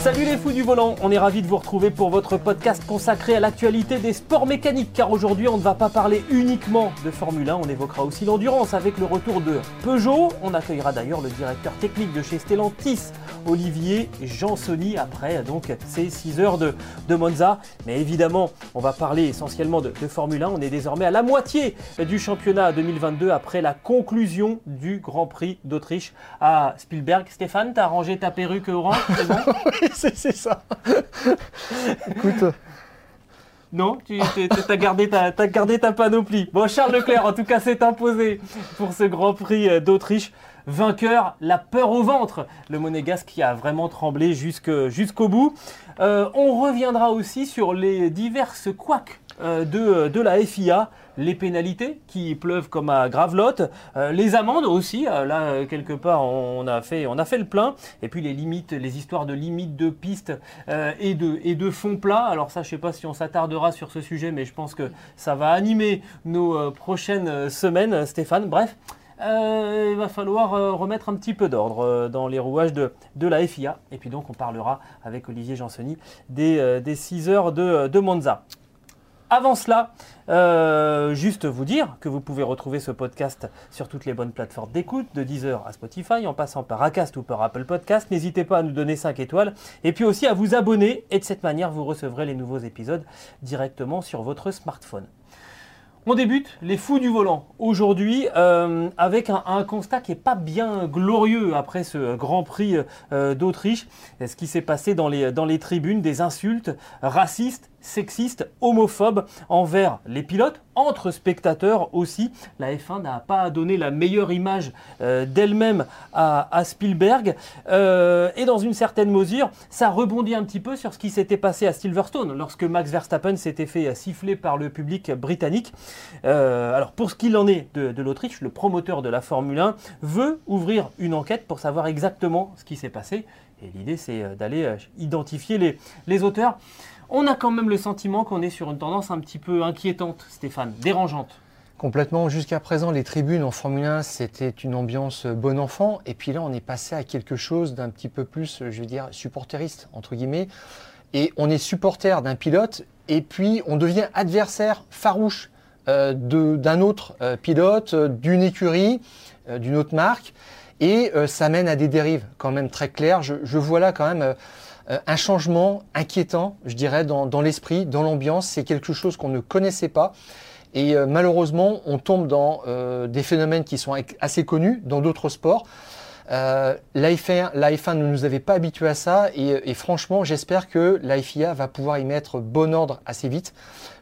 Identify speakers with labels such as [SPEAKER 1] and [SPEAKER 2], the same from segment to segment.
[SPEAKER 1] Salut les fous du volant, on est ravis de vous retrouver pour votre podcast consacré à l'actualité des sports mécaniques car aujourd'hui on ne va pas parler uniquement de Formule 1, on évoquera aussi l'endurance avec le retour de Peugeot, on accueillera d'ailleurs le directeur technique de chez Stellantis, Olivier Jansoni après donc ces 6 heures de, de Monza, mais évidemment on va parler essentiellement de, Formule 1, on est désormais à la moitié du championnat 2022 après la conclusion du Grand Prix d'Autriche à Spielberg. Stéphane, t'as rangé ta perruque orange, c'est
[SPEAKER 2] ça. Écoute,
[SPEAKER 1] Non, tu as gardé, ta, t'as gardé ta panoplie. Bon, Charles Leclerc, en tout cas, s'est imposé pour ce Grand Prix euh, d'Autriche. Vainqueur, la peur au ventre. Le monégasque qui a vraiment tremblé jusque- jusqu'au bout. Euh, on reviendra aussi sur les diverses couacs euh, de, de la FIA. Les pénalités qui pleuvent comme à Gravelotte, euh, les amendes aussi, euh, là euh, quelque part on a, fait, le plein, et puis les limites, les histoires de limites de pistes et, de, et de fond plat. Alors ça je sais pas si on s'attardera sur ce sujet, mais je pense que ça va animer nos prochaines semaines, Stéphane. Bref, il va falloir remettre un petit peu d'ordre dans les rouages de, la FIA. Et puis donc on parlera avec Olivier Jansoni des, euh, des 6 heures de Monza. Avant cela, euh, juste vous dire que vous pouvez retrouver ce podcast sur toutes les bonnes plateformes d'écoute, de Deezer à Spotify, en passant par Acast ou par Apple Podcast. N'hésitez pas à nous donner 5 étoiles et puis aussi à vous abonner. Et de cette manière, vous recevrez les nouveaux épisodes directement sur votre smartphone. On débute les fous du volant aujourd'hui euh, avec un, constat qui n'est pas bien glorieux après ce Grand Prix euh, d'Autriche. Ce qui s'est passé dans les, dans les tribunes, des insultes racistes, sexistes, homophobes envers les pilotes, entre spectateurs aussi. La F1 n'a pas donné la meilleure image euh, d'elle-même à, Spielberg. Euh, et dans une certaine mesure, ça rebondit un petit peu sur ce qui s'était passé à Silverstone lorsque Max Verstappen s'était fait siffler par le public britannique. Euh, alors pour ce qu'il en est de, l'Autriche, le promoteur de la Formule 1 veut ouvrir une enquête pour savoir exactement ce qui s'est passé. Et l'idée c'est d'aller identifier les auteurs. On a quand même le sentiment qu'on est sur une tendance un petit peu inquiétante, Stéphane, dérangeante.
[SPEAKER 2] complètement, jusqu'à présent, les tribunes en Formule 1, c'était une ambiance bon enfant. Et puis là, on est passé à quelque chose d'un petit peu plus, je veux dire, supporteriste, entre guillemets. Et on est supporter d'un pilote, et puis on devient adversaire farouche euh, d'un autre euh, pilote, euh, d'une écurie, d'une autre marque. Et ça mène à des dérives quand même très claires. Je, vois là quand même un changement inquiétant, je dirais, dans, l'esprit, dans l'ambiance. C'est quelque chose qu'on ne connaissait pas. Et euh, malheureusement, on tombe dans euh, des phénomènes qui sont assez connus dans d'autres sports. Euh, la, F1, la F1 ne nous avait pas habitués à ça et, franchement, j'espère que la FIA va pouvoir y mettre bon ordre assez vite.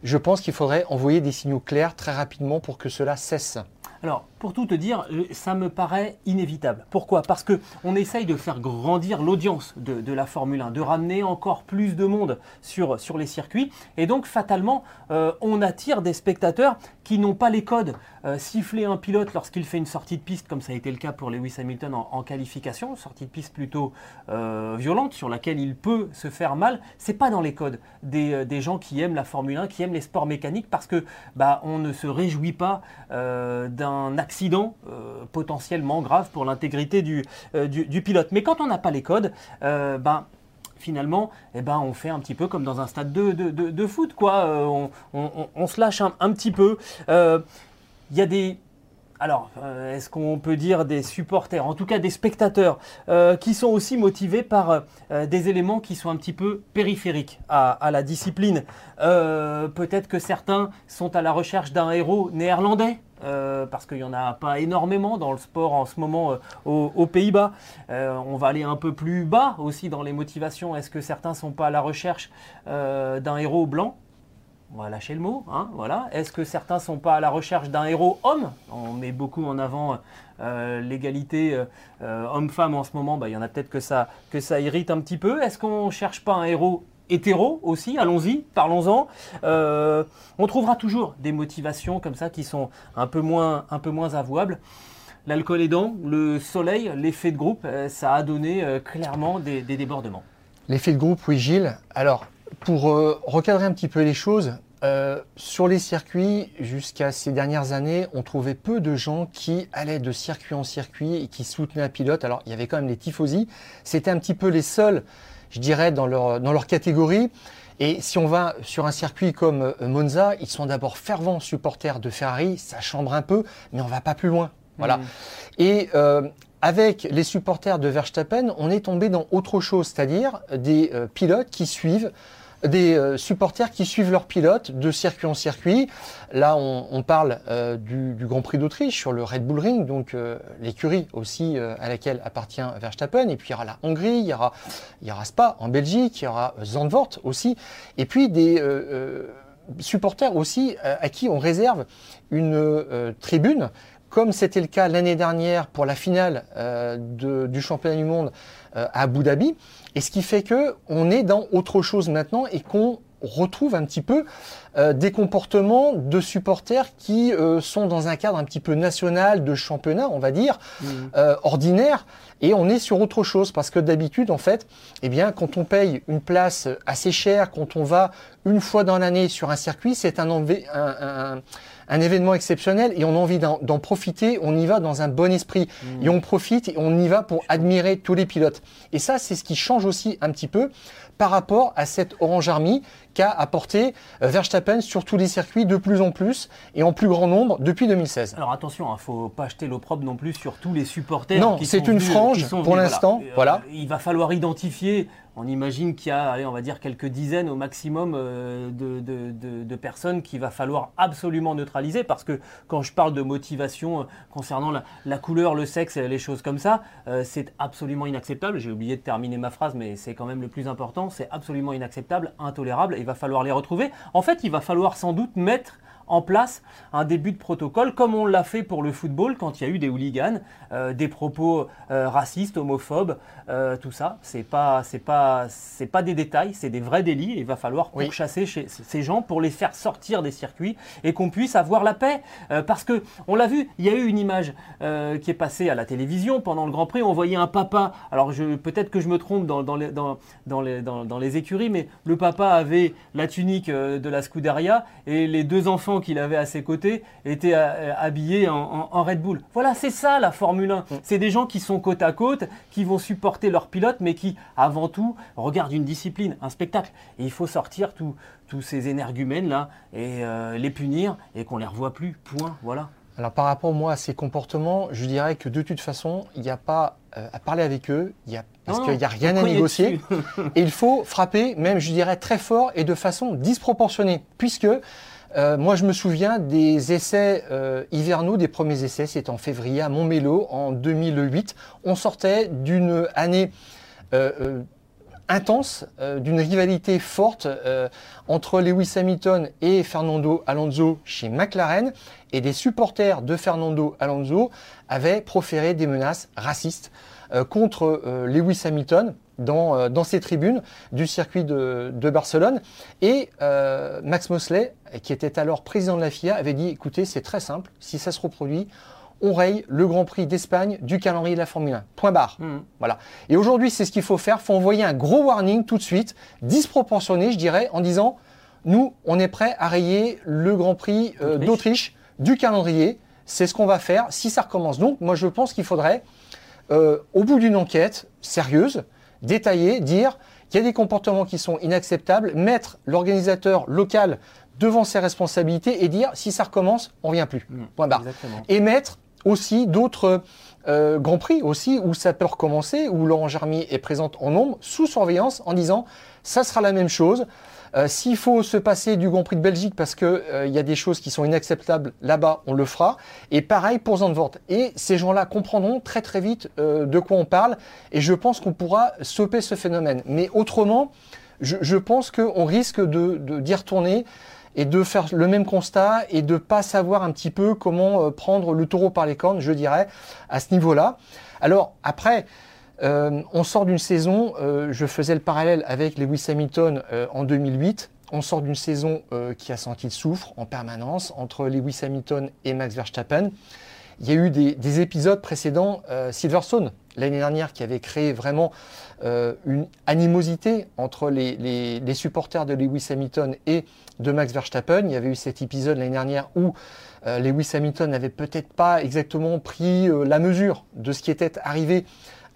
[SPEAKER 2] Je pense qu'il faudrait envoyer des signaux clairs très rapidement pour que cela cesse.
[SPEAKER 1] Alors, pour tout te dire, euh, ça me paraît inévitable. Pourquoi? Parce que on essaye de faire grandir l'audience de, la Formule 1, de ramener encore plus de monde sur, les circuits. Et donc, fatalement, euh, on attire des spectateurs qui n'ont pas les codes. Euh, siffler un pilote lorsqu'il fait une sortie de piste, comme ça a été le cas pour Lewis Hamilton en, qualification, sortie de piste plutôt violente, sur laquelle il peut se faire mal, c'est pas dans les codes des, gens qui aiment la Formule 1, qui aiment les sports mécaniques, parce que bah, on ne se réjouit pas d'un accident euh, potentiellement grave pour l'intégrité du, euh, du, pilote. Mais quand on n'a pas les codes, euh, ben, finalement, eh ben, on fait un petit peu comme dans un stade de, foot, on, se lâche un, petit peu. Il y a des. Alors, est-ce qu'on peut dire des supporters, en tout cas des spectateurs, qui sont aussi motivés par des éléments qui sont un petit peu périphériques à, la discipline? Peut-être que certains sont à la recherche d'un héros néerlandais? Euh, parce qu'il n'y en a pas énormément dans le sport en ce moment euh, aux, Pays-Bas. Euh, on va aller un peu plus bas aussi dans les motivations. Est-ce que certains ne sont pas à la recherche d'un héros blanc? On va lâcher le mot, hein, voilà. Est-ce que certains sont pas à la recherche d'un héros homme? On met beaucoup en avant l'égalité homme-femme en ce moment. Bah, Il y en a peut-être que ça, que ça irrite un petit peu. Est-ce qu'on cherche pas un héros hétéro aussi Allons-y, parlons-en. Euh, on trouvera toujours des motivations comme ça qui sont un peu moins, un peu moins avouables. L'alcool aidant, le soleil, l'effet de groupe, euh, ça a donné euh, clairement des, débordements.
[SPEAKER 2] L'effet de groupe, oui, Gilles. Alors, pour recadrer un petit peu les choses, sur les circuits, jusqu'à ces dernières années, on trouvait peu de gens qui allaient de circuit en circuit et qui soutenaient un pilote. Alors, il y avait quand même les tifosi. C'était un petit peu les seuls, je dirais, dans leur, dans leur catégorie. Et si on va sur un circuit comme euh, Monza, ils sont d'abord fervents supporters de Ferrari, ça chambre un peu, mais on va pas plus loin. Voilà. Et euh, avec les supporters de Verstappen, on est tombé dans autre chose, c'est-à-dire des euh, pilotes qui suivent des euh, supporters qui suivent leurs pilotes de circuit en circuit. Là, on, on parle euh, du, du Grand Prix d'Autriche sur le Red Bull Ring, donc euh, l'écurie aussi euh, à laquelle appartient Verstappen. Et puis il y aura la Hongrie, il y aura, il y aura Spa en Belgique, il y aura Zandvoort aussi. Et puis des euh, euh, supporters aussi euh, à qui on réserve une euh, tribune comme c'était le cas l'année dernière pour la finale euh, de- du championnat du monde euh, à Abu Dhabi. Et ce qui fait que on est dans autre chose maintenant et qu'on retrouve un petit peu euh, des comportements de supporters qui euh, sont dans un cadre un petit peu national de championnat, on va dire, euh, ordinaire, et on est sur autre chose parce que d'habitude, en fait, eh bien, quand on paye une place assez chère, quand on va une fois dans l'année sur un circuit, c'est un, un- un- un événement exceptionnel et on a envie d'en profiter. On y va dans un bon esprit et on profite et on y va pour admirer tous les pilotes. Et ça, c'est ce qui change aussi un petit peu par rapport à cette Orange Army qu'a apporté euh, Verstappen sur tous les circuits de plus en plus et en plus grand nombre depuis 2016.
[SPEAKER 1] Alors attention, il faut pas jeter l'opprobre non plus sur tous les supporters.
[SPEAKER 2] Non, c'est une frange pour l'instant,
[SPEAKER 1] Euh,
[SPEAKER 2] voilà.
[SPEAKER 1] Il va falloir identifier. On imagine qu'il y a, allez, on va dire quelques dizaines au maximum euh, de, personnes qu'il va falloir absolument neutraliser parce que quand je parle de motivation euh, concernant la, couleur, le sexe et les choses comme ça, euh, c'est absolument inacceptable. J'ai oublié de terminer ma phrase, mais c'est quand même le plus important. C'est absolument inacceptable, intolérable. il va falloir les retrouver. En fait, il va falloir sans doute mettre en place un début de protocole, comme on l'a fait pour le football quand il y a eu des hooligans, euh, des propos euh, racistes, homophobes, euh, tout ça. C'est pas, c'est pas, c'est pas des détails, c'est des vrais délits. Et il va falloir
[SPEAKER 2] Oui.
[SPEAKER 1] pourchasser chez ces gens pour les faire sortir des circuits et qu'on puisse avoir la paix. Parce que on l'a vu, il y a eu une image qui est passée à la télévision pendant le Grand Prix. On voyait un papa. Alors je, peut-être que je me trompe dans, dans les, dans, dans les, dans, dans les écuries, mais le papa avait la tunique de la Scuderia et les deux enfants qu'il avait à ses côtés étaient euh, habillés en, en- en Red Bull. Voilà, c'est ça la Formule 1. C'est des gens qui sont côte à côte, qui vont supporter leur pilote, mais qui, avant tout, regardent une discipline, un spectacle. Et il faut sortir tous ces énergumènes là et euh, les punir et qu'on les revoie plus. Point. Voilà.
[SPEAKER 2] Alors par rapport moi à ces comportements, je dirais que de toute façon, il n'y a pas euh, à parler avec eux, il y a, parce qu'il n'y a rien à négocier. et il faut frapper, même je dirais très fort et de façon disproportionnée, puisque euh, moi je me souviens des essais euh, hivernaux, des premiers essais, c'était en février à Montmélo en 2008. On sortait d'une année euh, intense, d'une rivalité forte entre Lewis Hamilton et Fernando Alonso chez McLaren, et des supporters de Fernando Alonso avaient proféré des menaces racistes contre Lewis Hamilton dans, euh, dans ses tribunes du circuit de, de Barcelone. Et euh, Max Mosley, qui était alors président de la FIA, avait dit, écoutez, c'est très simple, si ça se reproduit, on raye le Grand Prix d'Espagne du calendrier de la Formule 1. Point barre.
[SPEAKER 1] Mhm.
[SPEAKER 2] Voilà. Et aujourd'hui, c'est ce qu'il faut faire. Il faut envoyer un gros warning tout de suite, disproportionné, je dirais, en disant nous, on est prêt à rayer le Grand Prix euh,
[SPEAKER 1] D'Autriche.
[SPEAKER 2] d'Autriche du calendrier. C'est ce qu'on va faire si ça recommence. Donc, moi, je pense qu'il faudrait, euh, au bout d'une enquête sérieuse, détailler, dire qu'il y a des comportements qui sont inacceptables, mettre l'organisateur local devant ses responsabilités et dire si ça recommence, on revient plus. Point barre
[SPEAKER 1] Exactement.
[SPEAKER 2] et mettre aussi d'autres euh, grands prix aussi où ça peut recommencer, où Laurent Germier est présente en nombre, sous surveillance, en disant ça sera la même chose. Euh, S'il faut se passer du Grand Prix de Belgique parce que euh, il y a des choses qui sont inacceptables là-bas, on le fera. Et pareil pour Zandvoort. Et ces gens-là comprendront très très vite euh, de quoi on parle. Et je pense qu'on pourra stopper ce phénomène. Mais autrement, je, pense qu'on risque de d'y retourner et de faire le même constat et de pas savoir un petit peu comment euh, prendre le taureau par les cornes, je dirais, à ce niveau-là. Alors après, euh, on sort d'une saison, euh, je faisais le parallèle avec Lewis Hamilton euh, en 2008. On sort d'une saison qui a senti le souffre en permanence entre Lewis Hamilton et Max Verstappen. Il y a eu des, des épisodes précédents, Silverstone l'année dernière, qui avait créé vraiment une animosité entre les, les- supporters de Lewis Hamilton et de Max Verstappen. Il y avait eu cet épisode l'année dernière où Lewis Hamilton n'avait peut-être pas exactement pris la mesure de ce qui était arrivé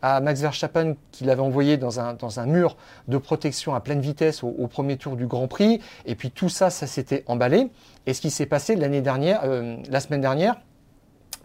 [SPEAKER 2] à Max Verstappen qu'il avait envoyé dans un, mur de protection à pleine vitesse au, premier tour du Grand Prix. Et puis tout ça, ça s'était emballé. Et ce qui s'est passé euh, la semaine dernière,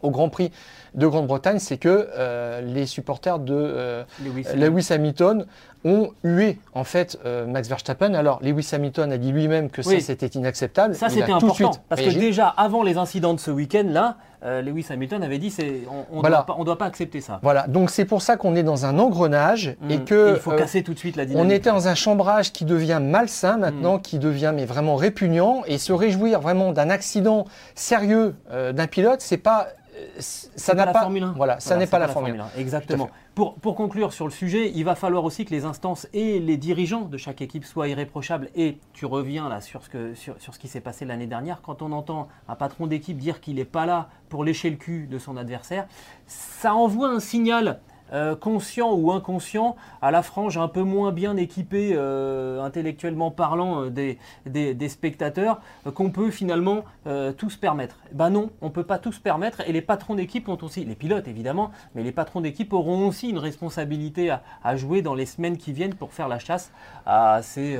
[SPEAKER 2] au Grand Prix de Grande-Bretagne, c'est que euh, les supporters de euh,
[SPEAKER 1] Lewis
[SPEAKER 2] Lewis Hamilton ont hué en fait euh, Max Verstappen. Alors Lewis Hamilton a dit lui-même que
[SPEAKER 1] Oui.
[SPEAKER 2] ça c'était inacceptable.
[SPEAKER 1] Ça, c'était
[SPEAKER 2] tout de
[SPEAKER 1] important.
[SPEAKER 2] suite
[SPEAKER 1] Parce que déjà, avant les incidents de ce week-end-là, euh, Lewis Hamilton avait dit c'est, on
[SPEAKER 2] Voilà.
[SPEAKER 1] doit, pas- on doit pas accepter ça.
[SPEAKER 2] Voilà, donc c'est pour ça qu'on est dans un engrenage et
[SPEAKER 1] Mm.
[SPEAKER 2] que
[SPEAKER 1] il faut casser tout de suite la dynamique.
[SPEAKER 2] on était dans un chambrage qui devient malsain maintenant, qui devient mais vraiment répugnant et se réjouir vraiment d'un accident sérieux d'un pilote, c'est pas euh, ça
[SPEAKER 1] la
[SPEAKER 2] pas
[SPEAKER 1] Formule 1.
[SPEAKER 2] voilà, ça
[SPEAKER 1] Voilà,
[SPEAKER 2] n'est pas la Formule 1.
[SPEAKER 1] Exactement. Pour, pour conclure sur le sujet, il va falloir aussi que les instances et les dirigeants de chaque équipe soient irréprochables. Et tu reviens là sur ce, que, sur, sur ce qui s'est passé l'année dernière. Quand on entend un patron d'équipe dire qu'il n'est pas là pour lécher le cul de son adversaire, ça envoie un signal. Euh, conscient ou inconscient à la frange un peu moins bien équipée euh, intellectuellement parlant euh, des, spectateurs qu'on peut finalement se permettre. Ben non, on peut pas tout se permettre et les patrons d'équipe ont aussi, les pilotes évidemment, mais les patrons d'équipe auront aussi une responsabilité à, jouer dans les semaines qui viennent pour faire la chasse à ces,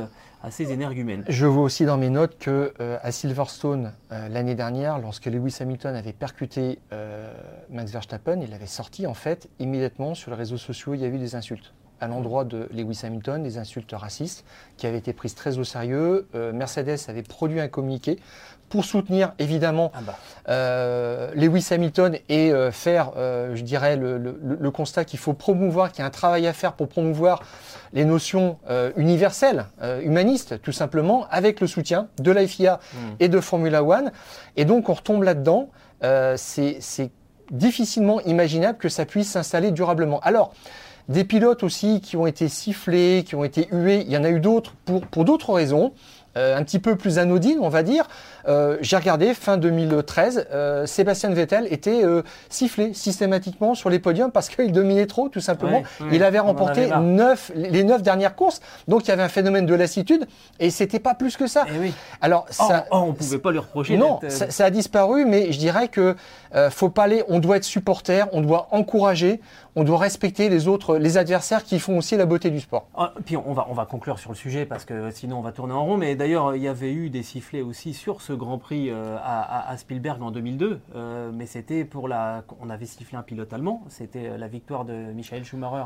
[SPEAKER 2] Je vois aussi dans mes notes que euh, à Silverstone euh, l'année dernière, lorsque Lewis Hamilton avait percuté euh, Max Verstappen, il avait sorti en fait immédiatement sur les réseaux sociaux, il y a eu des insultes à l'endroit de Lewis Hamilton, des insultes racistes qui avaient été prises très au sérieux. Mercedes avait produit un communiqué pour soutenir évidemment
[SPEAKER 1] Ah bah.
[SPEAKER 2] euh, Lewis Hamilton et euh, faire, euh, je dirais, le, le- le constat qu'il faut promouvoir, qu'il y a un travail à faire pour promouvoir les notions universelles, humanistes, tout simplement, avec le soutien de la FIA et de Formula One. Et donc, on retombe là-dedans. C'est difficilement imaginable que ça puisse s'installer durablement. Alors, des pilotes aussi qui ont été sifflés, qui ont été hués, il y en a eu d'autres pour, pour d'autres raisons. un petit peu plus anodines, on va dire. Euh, J'ai regardé fin 2013, euh, Sébastien Vettel était euh, sifflé systématiquement sur les podiums parce qu'il dominait trop, tout simplement.
[SPEAKER 1] Ouais, ouais,
[SPEAKER 2] il avait remporté
[SPEAKER 1] avait
[SPEAKER 2] les neuf dernières courses, donc il y avait un phénomène de lassitude et c'était pas plus que ça.
[SPEAKER 1] Eh oui.
[SPEAKER 2] Alors
[SPEAKER 1] Oh,
[SPEAKER 2] ça,
[SPEAKER 1] oh, on pouvait pas lui reprocher.
[SPEAKER 2] non,
[SPEAKER 1] euh,
[SPEAKER 2] ça, ça a disparu, mais je dirais que faut pas aller. On doit être supporter, on doit encourager, on doit respecter les autres, les adversaires qui font aussi la beauté du sport.
[SPEAKER 1] Ah, puis on va, on va conclure sur le sujet parce que sinon on va tourner en rond. Mais d'ailleurs, il y avait eu des sifflets aussi sur ce Grand Prix euh, à, Spielberg en 2002. Euh, mais c'était pour la. On avait sifflé un pilote allemand. C'était euh, la victoire de Michael Schumacher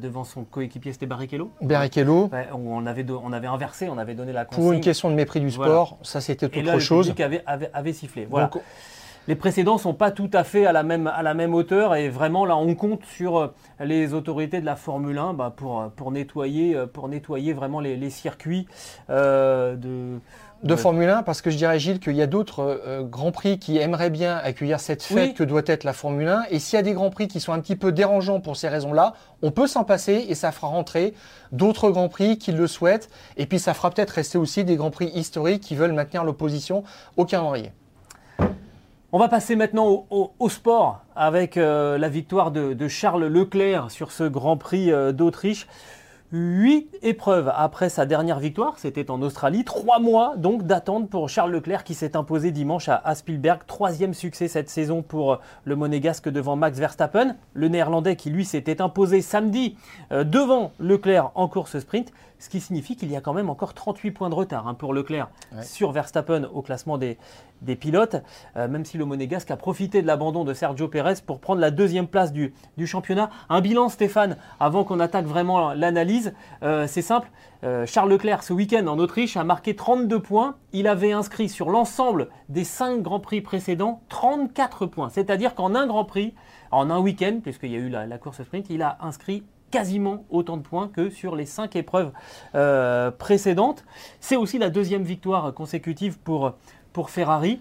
[SPEAKER 1] devant son coéquipier, c'était Barrichello. Ouais, où on avait, do- on avait inversé, on avait donné la consigne.
[SPEAKER 2] pour une question de mépris du
[SPEAKER 1] Voilà.
[SPEAKER 2] sport, ça c'était
[SPEAKER 1] Et
[SPEAKER 2] autre
[SPEAKER 1] le
[SPEAKER 2] chose.
[SPEAKER 1] public avait, avait, avait sifflé. Voilà.
[SPEAKER 2] Donc,
[SPEAKER 1] Les précédents sont pas tout à fait à la même, à la même hauteur et vraiment là on compte sur les autorités de la Formule 1 bah, pour, pour, nettoyer, pour nettoyer vraiment les, les circuits euh, de,
[SPEAKER 2] de
[SPEAKER 1] ouais.
[SPEAKER 2] Formule 1, parce que je dirais Gilles qu'il y a d'autres euh, grands prix qui aimeraient bien accueillir cette fête
[SPEAKER 1] Oui.
[SPEAKER 2] que doit être la Formule 1. Et s'il y a des grands prix qui sont un petit peu dérangeants pour ces raisons-là, on peut s'en passer et ça fera rentrer d'autres grands prix qui le souhaitent. Et puis ça fera peut-être rester aussi des grands prix historiques qui veulent maintenir l'opposition au calendrier.
[SPEAKER 1] On va passer maintenant au, au- au sport avec euh, la victoire de, de Charles Leclerc sur ce Grand Prix euh, d'Autriche. Huit épreuves après sa dernière victoire, c'était en Australie. Trois mois donc d'attente pour Charles Leclerc qui s'est imposé dimanche à, Spielberg. Troisième succès cette saison pour euh, le Monégasque devant Max Verstappen. Le Néerlandais qui lui s'était imposé samedi euh, devant Leclerc en course sprint. Ce qui signifie qu'il y a quand même encore 38 points de retard hein, pour Leclerc
[SPEAKER 2] Ouais.
[SPEAKER 1] sur Verstappen au classement des, des pilotes, euh, même si le Monégasque a profité de l'abandon de Sergio Pérez pour prendre la deuxième place du, du championnat. Un bilan, Stéphane, avant qu'on attaque vraiment l'analyse, euh, c'est simple. Euh, Charles Leclerc, ce week-end en Autriche, a marqué 32 points. Il avait inscrit sur l'ensemble des 5 Grands Prix précédents 34 points. C'est-à-dire qu'en un Grand Prix, en un week-end, puisqu'il y a eu la, la course sprint, il a inscrit quasiment autant de points que sur les cinq épreuves euh, précédentes. C'est aussi la deuxième victoire consécutive pour, Ferrari.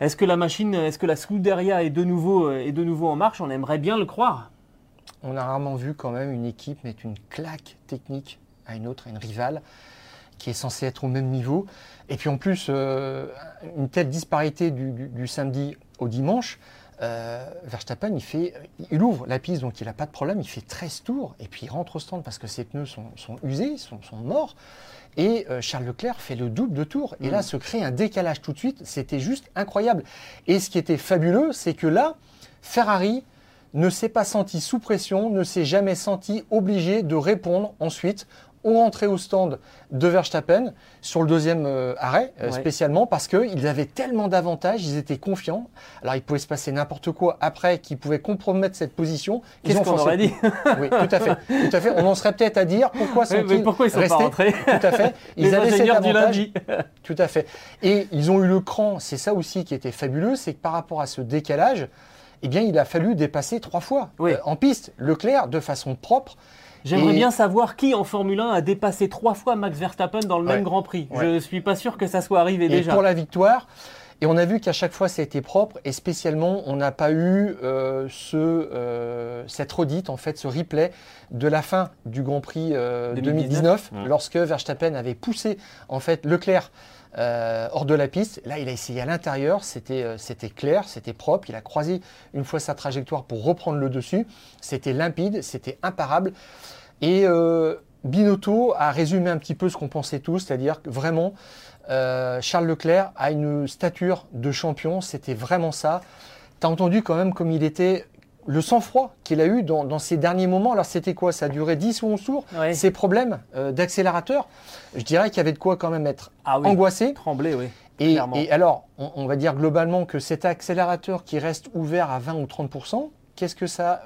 [SPEAKER 1] Est-ce que la machine, est-ce que la Scuderia est de, nouveau, est de nouveau en marche? On aimerait bien le croire.
[SPEAKER 2] On a rarement vu quand même une équipe mettre une claque technique à une autre, à une rivale, qui est censée être au même niveau. Et puis en plus, euh, une telle disparité du, samedi au dimanche, euh, Verstappen, il, fait, il ouvre la piste, donc il n'a pas de problème, il fait 13 tours, et puis il rentre au stand parce que ses pneus sont, usés, sont, sont, morts. Et euh, Charles Leclerc fait le double de tours. Et là, mm. se crée un décalage tout de suite. C'était juste incroyable. Et ce qui était fabuleux, c'est que là, Ferrari ne s'est pas senti sous pression, ne s'est jamais senti obligé de répondre ensuite ont rentré au stand de Verstappen sur le deuxième euh, arrêt, euh, spécialement parce qu'ils avaient tellement d'avantages, ils étaient confiants. Alors il pouvait se passer n'importe quoi après qui pouvait compromettre cette position.
[SPEAKER 1] Qu'est-ce qu'on aurait dit
[SPEAKER 2] Oui, tout à fait. Tout à fait. On en serait peut-être à dire pourquoi sont-ils
[SPEAKER 1] pourquoi ils sont pas rentrés
[SPEAKER 2] Tout à fait. Ils avaient cet avantage. tout à fait. Et ils ont eu le cran. C'est ça aussi qui était fabuleux, c'est que par rapport à ce décalage, eh bien, il a fallu dépasser trois fois euh, en piste. Leclerc, de façon propre,
[SPEAKER 1] J'aimerais bien savoir qui en Formule 1 a dépassé trois fois Max Verstappen dans le même Grand Prix. Je ne suis pas sûr que ça soit arrivé
[SPEAKER 2] et
[SPEAKER 1] déjà.
[SPEAKER 2] Pour la victoire. Et on a vu qu'à chaque fois, ça a été propre. Et spécialement, on n'a pas eu euh, ce, euh, cette redite, en fait, ce replay de la fin du Grand Prix 2019, euh, lorsque Verstappen avait poussé, en fait, Leclerc hors de la piste. Là, il a essayé à l'intérieur. C'était, c'était clair, c'était propre. Il a croisé une fois sa trajectoire pour reprendre le dessus. C'était limpide, c'était imparable. Et euh, Binotto a résumé un petit peu ce qu'on pensait tous, c'est-à-dire que vraiment, euh, Charles Leclerc a une stature de champion, c'était vraiment ça. Tu as entendu quand même comme il était le sang-froid qu'il a eu dans, ces derniers moments. Alors c'était quoi? Ça a duré 10 ou 11 tours Ces problèmes euh, d'accélérateur, je dirais qu'il y avait de quoi quand même être ah angoissé.
[SPEAKER 1] Trembler, oui.
[SPEAKER 2] Et, alors, on, va dire globalement que cet accélérateur qui reste ouvert à 20 ou 30%, qu'est-ce que ça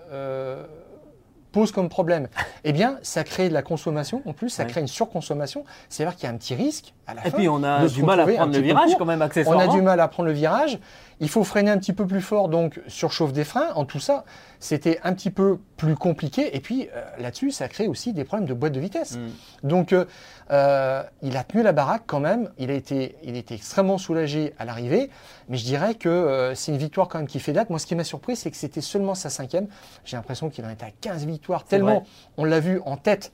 [SPEAKER 2] pose comme problème? Eh bien, ça crée de la consommation. En plus, ça crée une surconsommation. C'est-à-dire qu'il y a un petit risque à la
[SPEAKER 1] Et puis, on a du mal à prendre le virage quand même, accessoirement.
[SPEAKER 2] On a du mal à prendre le virage. Il faut freiner un petit peu plus fort, donc surchauffe des freins. En tout ça, c'était un petit peu plus compliqué. Et puis euh, là-dessus, ça crée aussi des problèmes de boîte de vitesse. Mm. Donc, euh, euh, il a tenu la baraque quand même. Il a été, il était extrêmement soulagé à l'arrivée. Mais je dirais que c'est une victoire quand même qui fait date. Moi, ce qui m'a surpris, c'est que c'était seulement sa cinquième. J'ai l'impression qu'il en était à 15 victoires, tellement on l'a vu en tête.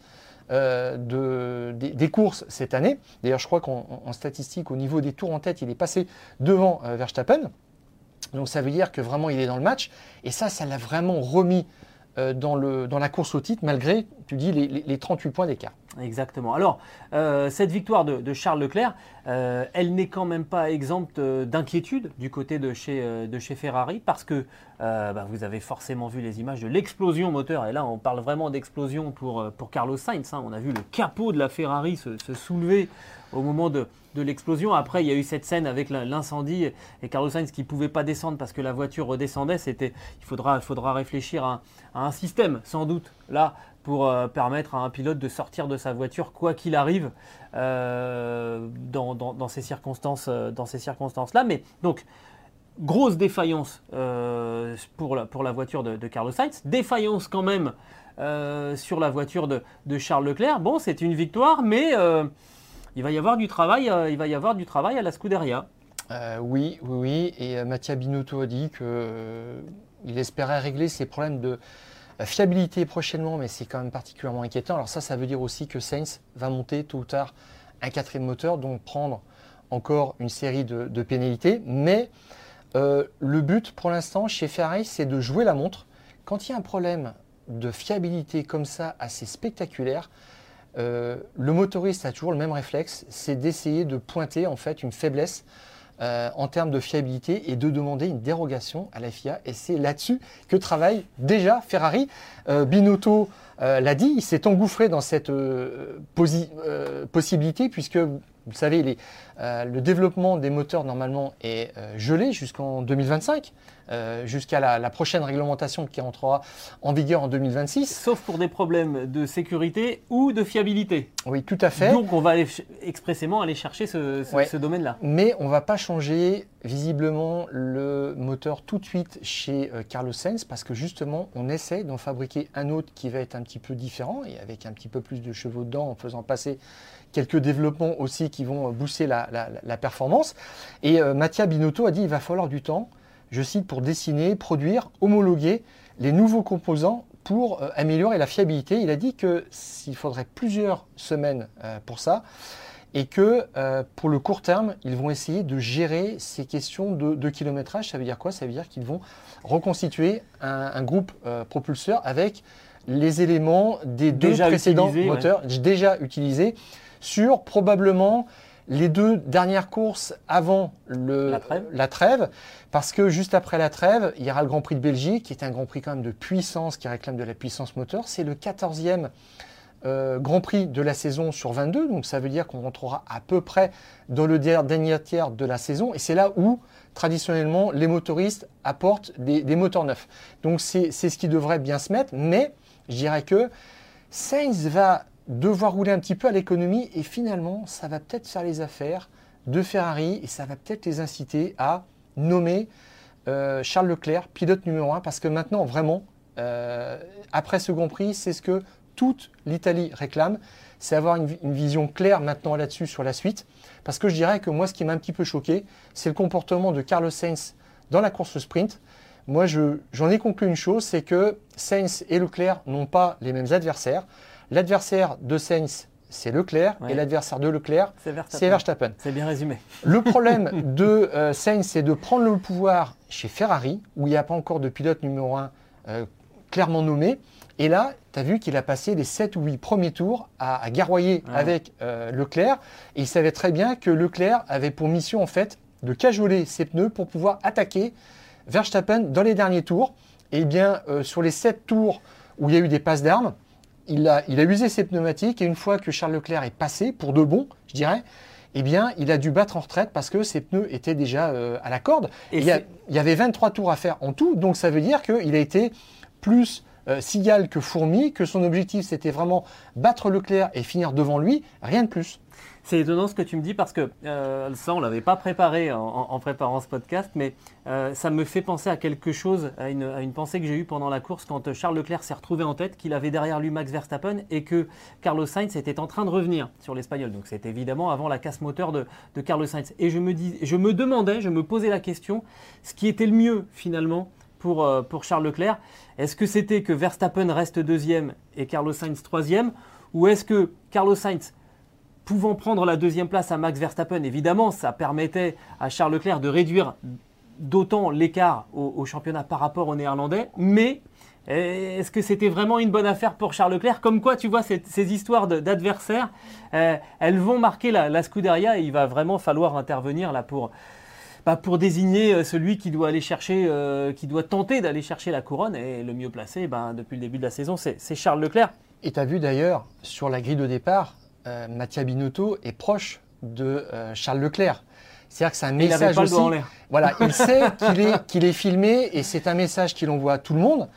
[SPEAKER 2] De, des, courses cette année. D'ailleurs, je crois qu'en statistique, au niveau des tours en tête, il est passé devant Verstappen. Donc ça veut dire que vraiment il est dans le match. Et ça, ça l'a vraiment remis euh, dans la course au titre, malgré, tu dis, les, 38 points d'écart.
[SPEAKER 1] Exactement. Alors, euh, cette victoire de, Charles Leclerc, euh, elle n'est quand même pas exempte d'inquiétude du côté de chez, Ferrari, parce que bah, vous avez forcément vu les images de l'explosion moteur. Et là, on parle vraiment d'explosion pour, pour Carlos Sainz. Hein. On a vu le capot de la Ferrari se, soulever au moment de, l'explosion. Après, il y a eu cette scène avec l'incendie et Carlos Sainz qui ne pouvait pas descendre parce que la voiture redescendait. C'était, il faudra, faudra réfléchir à, un système, sans doute, là, pour euh, permettre à un pilote de sortir de sa voiture quoi qu'il arrive euh, dans, ces circonstances, euh, dans ces circonstances-là. Mais donc grosse défaillance pour, la, pour la voiture de, Carlos Sainz, défaillance quand même sur la voiture de, Charles Leclerc. Bon, c'est une victoire, mais il va y avoir du travail, il va y avoir du travail à la Scuderia.
[SPEAKER 2] Oui, oui, oui. Et Mattia Binotto a dit qu'il espérait régler ses problèmes de fiabilité prochainement, mais c'est quand même particulièrement inquiétant. Alors ça, ça veut dire aussi que Sainz va monter tôt ou tard un quatrième moteur, donc prendre encore une série de, pénalités. Mais le but pour l'instant chez Ferrari, c'est de jouer la montre. Quand il y a un problème de fiabilité comme ça, assez spectaculaire, euh, le motoriste a toujours le même réflexe, c'est d'essayer de pointer en fait une faiblesse euh, en termes de fiabilité et de demander une dérogation à la FIA. Et c'est là-dessus que travaille déjà Ferrari. Euh, Binotto l'a dit, il s'est engouffré dans cette possibilité puisque vous savez, le développement des moteurs normalement est gelé jusqu'en 2025. euh, jusqu'à la, la prochaine réglementation qui entrera en vigueur en 2026.
[SPEAKER 1] Sauf pour des problèmes de sécurité ou de fiabilité.
[SPEAKER 2] Oui, tout à fait.
[SPEAKER 1] Donc on va aller expressément aller chercher ce, ce-
[SPEAKER 2] Ouais.
[SPEAKER 1] ce domaine-là.
[SPEAKER 2] Mais on va pas changer visiblement le moteur tout de suite chez euh, Carlos Sainz parce que justement on essaie d'en fabriquer un autre qui va être un petit peu différent et avec un petit peu plus de chevaux dedans en faisant passer quelques développements aussi qui vont euh, booster la, la- la performance. Et euh, Mattia Binotto a dit il va falloir du temps, je cite, pour dessiner, produire, homologuer les nouveaux composants pour euh, améliorer la fiabilité. Il a dit que s'il faudrait plusieurs semaines euh, pour ça et que euh, pour le court terme, ils vont essayer de gérer ces questions de, de kilométrage. Ça veut dire quoi? Ça veut dire qu'ils vont reconstituer un, un groupe euh, propulseur avec les éléments des deux précédents
[SPEAKER 1] ouais.
[SPEAKER 2] moteurs déjà utilisés sur probablement les deux dernières courses avant le-
[SPEAKER 1] La trêve.
[SPEAKER 2] la trêve, parce que juste après la trêve, il y aura le Grand Prix de Belgique, qui est un Grand Prix quand même de puissance, qui réclame de la puissance moteur. C'est le 14e euh, Grand Prix de la saison sur 22, donc ça veut dire qu'on rentrera à peu près dans le der- dernier tiers de la saison, et c'est là où traditionnellement les motoristes apportent des, des moteurs neufs. Donc c'est c'est ce qui devrait bien se mettre, mais je dirais que Sainz va devoir rouler un petit peu à l'économie, et finalement ça va peut-être faire les affaires de Ferrari, et ça va peut-être les inciter à nommer euh, Charles Leclerc pilote numéro 1, parce que maintenant vraiment, euh, après ce Grand Prix, c'est ce que toute l'Italie réclame, c'est avoir une, vi- une vision claire maintenant là-dessus sur la suite. Parce que je dirais que moi, ce qui m'a un petit peu choqué, c'est le comportement de Carlos Sainz dans la course sprint. Moi, je- j'en ai conclu une chose, c'est que Sainz et Leclerc n'ont pas les mêmes adversaires. L'adversaire de Sainz, c'est Leclerc,
[SPEAKER 1] Ouais.
[SPEAKER 2] et l'adversaire de Leclerc,
[SPEAKER 1] C'est Verstappen.
[SPEAKER 2] c'est
[SPEAKER 1] bien résumé.
[SPEAKER 2] Le problème de euh, Sainz, c'est de prendre le pouvoir chez Ferrari, où il n'y a pas encore de pilote numéro 1 clairement nommé. Et là, tu as vu qu'il a passé les 7 ou 8 premiers tours à, à garroyer
[SPEAKER 1] Ouais.
[SPEAKER 2] avec euh, Leclerc. Et il savait très bien que Leclerc avait pour mission, en fait, de cajoler ses pneus pour pouvoir attaquer Verstappen dans les derniers tours. Et bien, euh, sur les 7 tours où il y a eu des passes d'armes, il a, il a usé ses pneumatiques et une fois que Charles Leclerc est passé, pour de bon, je dirais, eh bien, il a dû battre en retraite parce que ses pneus étaient déjà euh, à la corde.
[SPEAKER 1] Et
[SPEAKER 2] il, y a-
[SPEAKER 1] c'est-
[SPEAKER 2] il y avait 23 tours à faire en tout, donc ça veut dire qu'il a été plus euh, cigale que fourmi, que son objectif c'était vraiment battre Leclerc et finir devant lui, rien de plus.
[SPEAKER 1] C'est étonnant ce que tu me dis parce que euh, ça, on l'avait pas préparé en, préparant ce podcast, mais euh, ça me fait penser à quelque chose, à une, pensée que j'ai eue pendant la course quand euh, Charles Leclerc s'est retrouvé en tête, qu'il avait derrière lui Max Verstappen et que Carlos Sainz était en train de revenir sur l'Espagnol. Donc c'était évidemment avant la casse moteur de, Carlos Sainz. Et je me, dis, je me demandais, je me posais la question, ce qui était le mieux finalement pour, pour Charles Leclerc? Est-ce que c'était que Verstappen reste deuxième et Carlos Sainz troisième? Ou est-ce que Carlos Sainz pouvant prendre la deuxième place à Max Verstappen, évidemment, ça permettait à Charles Leclerc de réduire d'autant l'écart au, championnat par rapport aux Néerlandais. Mais eh, est-ce que c'était vraiment une bonne affaire pour Charles Leclerc? Comme quoi, tu vois, ces histoires d'adversaires, euh, elles vont marquer la, Scuderia et il va vraiment falloir intervenir là pour, bah, désigner euh, celui qui doit aller chercher, euh, qui doit tenter d'aller chercher la couronne. Et le mieux placé, ben, depuis le début de la saison, c'est Charles Leclerc.
[SPEAKER 2] Et tu as vu d'ailleurs, sur la grille de départ, euh, Mattia Binotto est proche de euh, Charles Leclerc. C'est-à-dire que c'est un
[SPEAKER 1] Il
[SPEAKER 2] message
[SPEAKER 1] le
[SPEAKER 2] aussi.
[SPEAKER 1] doigt en l'air.
[SPEAKER 2] Voilà, il sait qu'il est, qu'il est filmé et c'est un message qu'il envoie à tout le monde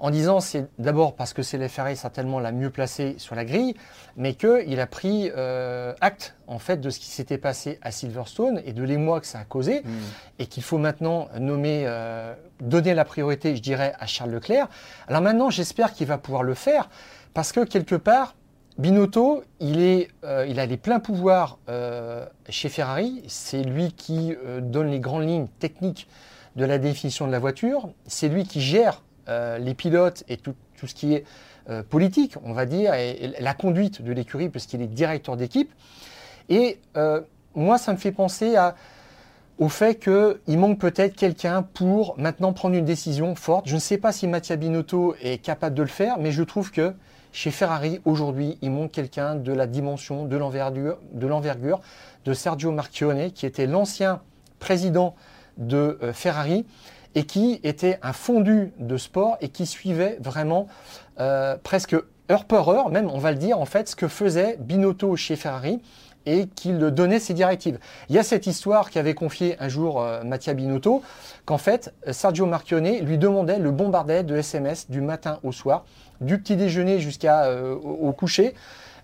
[SPEAKER 2] en disant c'est d'abord parce que c'est la Ferrari certainement la mieux placée sur la grille, mais qu'il a pris euh, acte en fait de ce qui s'était passé à Silverstone et de l'émoi que ça a causé et qu'il faut maintenant nommer, euh, donner la priorité, je dirais, à Charles Leclerc. Alors maintenant, j'espère qu'il va pouvoir le faire parce que quelque part, Binotto, il, euh, a les pleins pouvoirs euh, chez Ferrari. C'est lui qui euh, donne les grandes lignes techniques de la définition de la voiture. C'est lui qui gère les pilotes et tout, ce qui est politique, on va dire, et, la conduite de l'écurie, puisqu'il est directeur d'équipe. Et moi, ça me fait penser au fait qu'il manque peut-être quelqu'un pour maintenant prendre une décision forte. Je ne sais pas si Mattia Binotto est capable de le faire, mais je trouve que chez Ferrari, aujourd'hui, il manque quelqu'un de la dimension, de l'envergure, de Sergio Marchionne, qui était l'ancien président de euh, Ferrari et qui était un fondu de sport et qui suivait vraiment euh, presque heure par heure, même on va le dire en fait, ce que faisait Binotto chez Ferrari. Et qu'il donnait ses directives. Il y a cette histoire qu'avait confiée un jour euh, Mattia Binotto, qu'en fait, Sergio Marchionne lui demandait, le bombardait de SMS du matin au soir, du petit déjeuner jusqu'à euh, au, coucher,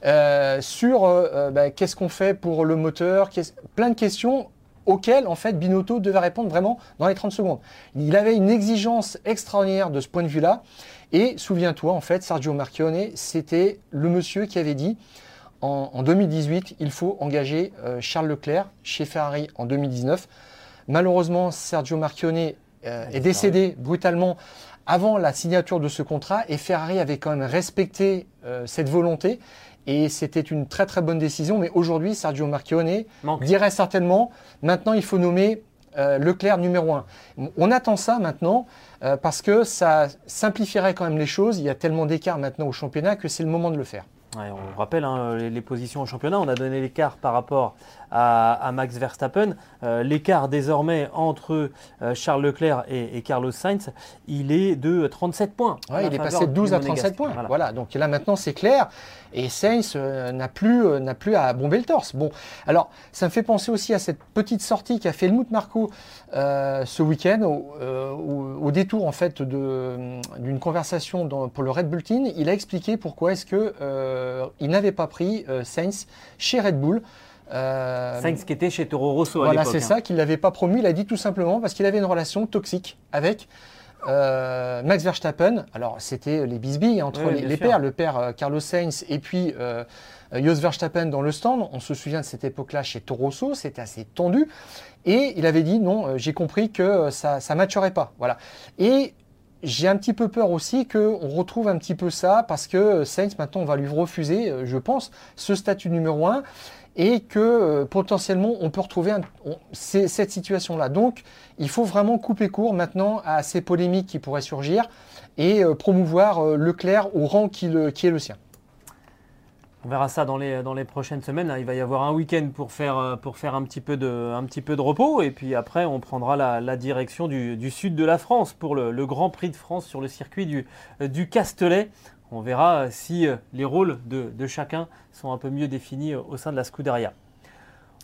[SPEAKER 2] euh, sur euh, euh, bah, qu'est-ce qu'on fait pour le moteur, plein de questions auxquelles en fait Binotto devait répondre vraiment dans les 30 secondes. Il avait une exigence extraordinaire de ce point de vue-là. Et souviens-toi, en fait, Sergio Marchionne, c'était le monsieur qui avait dit en, en 2018, il faut engager euh, Charles Leclerc chez Ferrari en 2019. Malheureusement, Sergio Marchionne euh, est décédé brutalement avant la signature de ce contrat et Ferrari avait quand même respecté euh, cette volonté et c'était une très très bonne décision. Mais aujourd'hui, Sergio Marchionne
[SPEAKER 1] Manque.
[SPEAKER 2] dirait certainement maintenant il faut nommer euh, Leclerc numéro 1. On attend ça maintenant euh, parce que ça simplifierait quand même les choses. Il y a tellement d'écart maintenant au championnat que c'est le moment de le faire.
[SPEAKER 1] On rappelle hein, les, les positions au championnat. On a donné l'écart par rapport à, à Max Verstappen. Euh, l'écart désormais entre euh, Charles Leclerc et, et Carlos Sainz, il est de 37 points.
[SPEAKER 2] Ouais, il est passé de
[SPEAKER 1] du
[SPEAKER 2] 12 à
[SPEAKER 1] Monégasque.
[SPEAKER 2] 37 points.
[SPEAKER 1] Voilà.
[SPEAKER 2] Voilà. donc là maintenant c'est clair. Et Sainz euh, n'a plus, n'a plus à bomber le torse. Bon, alors ça me fait penser aussi à cette petite sortie qu'a fait Helmut Marko euh, ce week-end au, au- au détour en fait d'une conversation dans- pour le Red Bull Team. Il a expliqué pourquoi est-ce que il n'avait pas pris Sainz chez Red Bull. Euh,
[SPEAKER 1] Sainz qui était chez Toro Rosso à
[SPEAKER 2] voilà, c'est
[SPEAKER 1] hein.
[SPEAKER 2] ça qu'il l'avait pas promu. Il a dit tout simplement parce qu'il avait une relation toxique avec euh, Max Verstappen. Alors, c'était les bisbilles entre
[SPEAKER 1] Oui,
[SPEAKER 2] les, pères, le père euh, Carlos Sainz et puis euh, Jos Verstappen dans le stand. On se souvient de cette époque-là chez Toro Rosso, c'était assez tendu. Et il avait dit non, euh, j'ai compris que euh, ça ne matcherait pas. Voilà. Et j'ai un petit peu peur aussi qu'on retrouve un petit peu ça parce que euh, Sainz, maintenant, on va lui refuser, euh, je pense, ce statut numéro 1 et que euh, potentiellement on peut retrouver cette situation-là. Donc il faut vraiment couper court maintenant à ces polémiques qui pourraient surgir et euh, promouvoir euh, Leclerc au rang qui, est le sien.
[SPEAKER 1] On verra ça dans les, prochaines semaines. hein. Il va y avoir un week-end pour faire, euh, un, petit peu de, repos. Et puis après, on prendra la, direction du, sud de la France pour le, Grand Prix de France sur le circuit du, du Castellet. On verra euh, si euh, les rôles de, chacun sont un peu mieux définis euh, au sein de la Scuderia.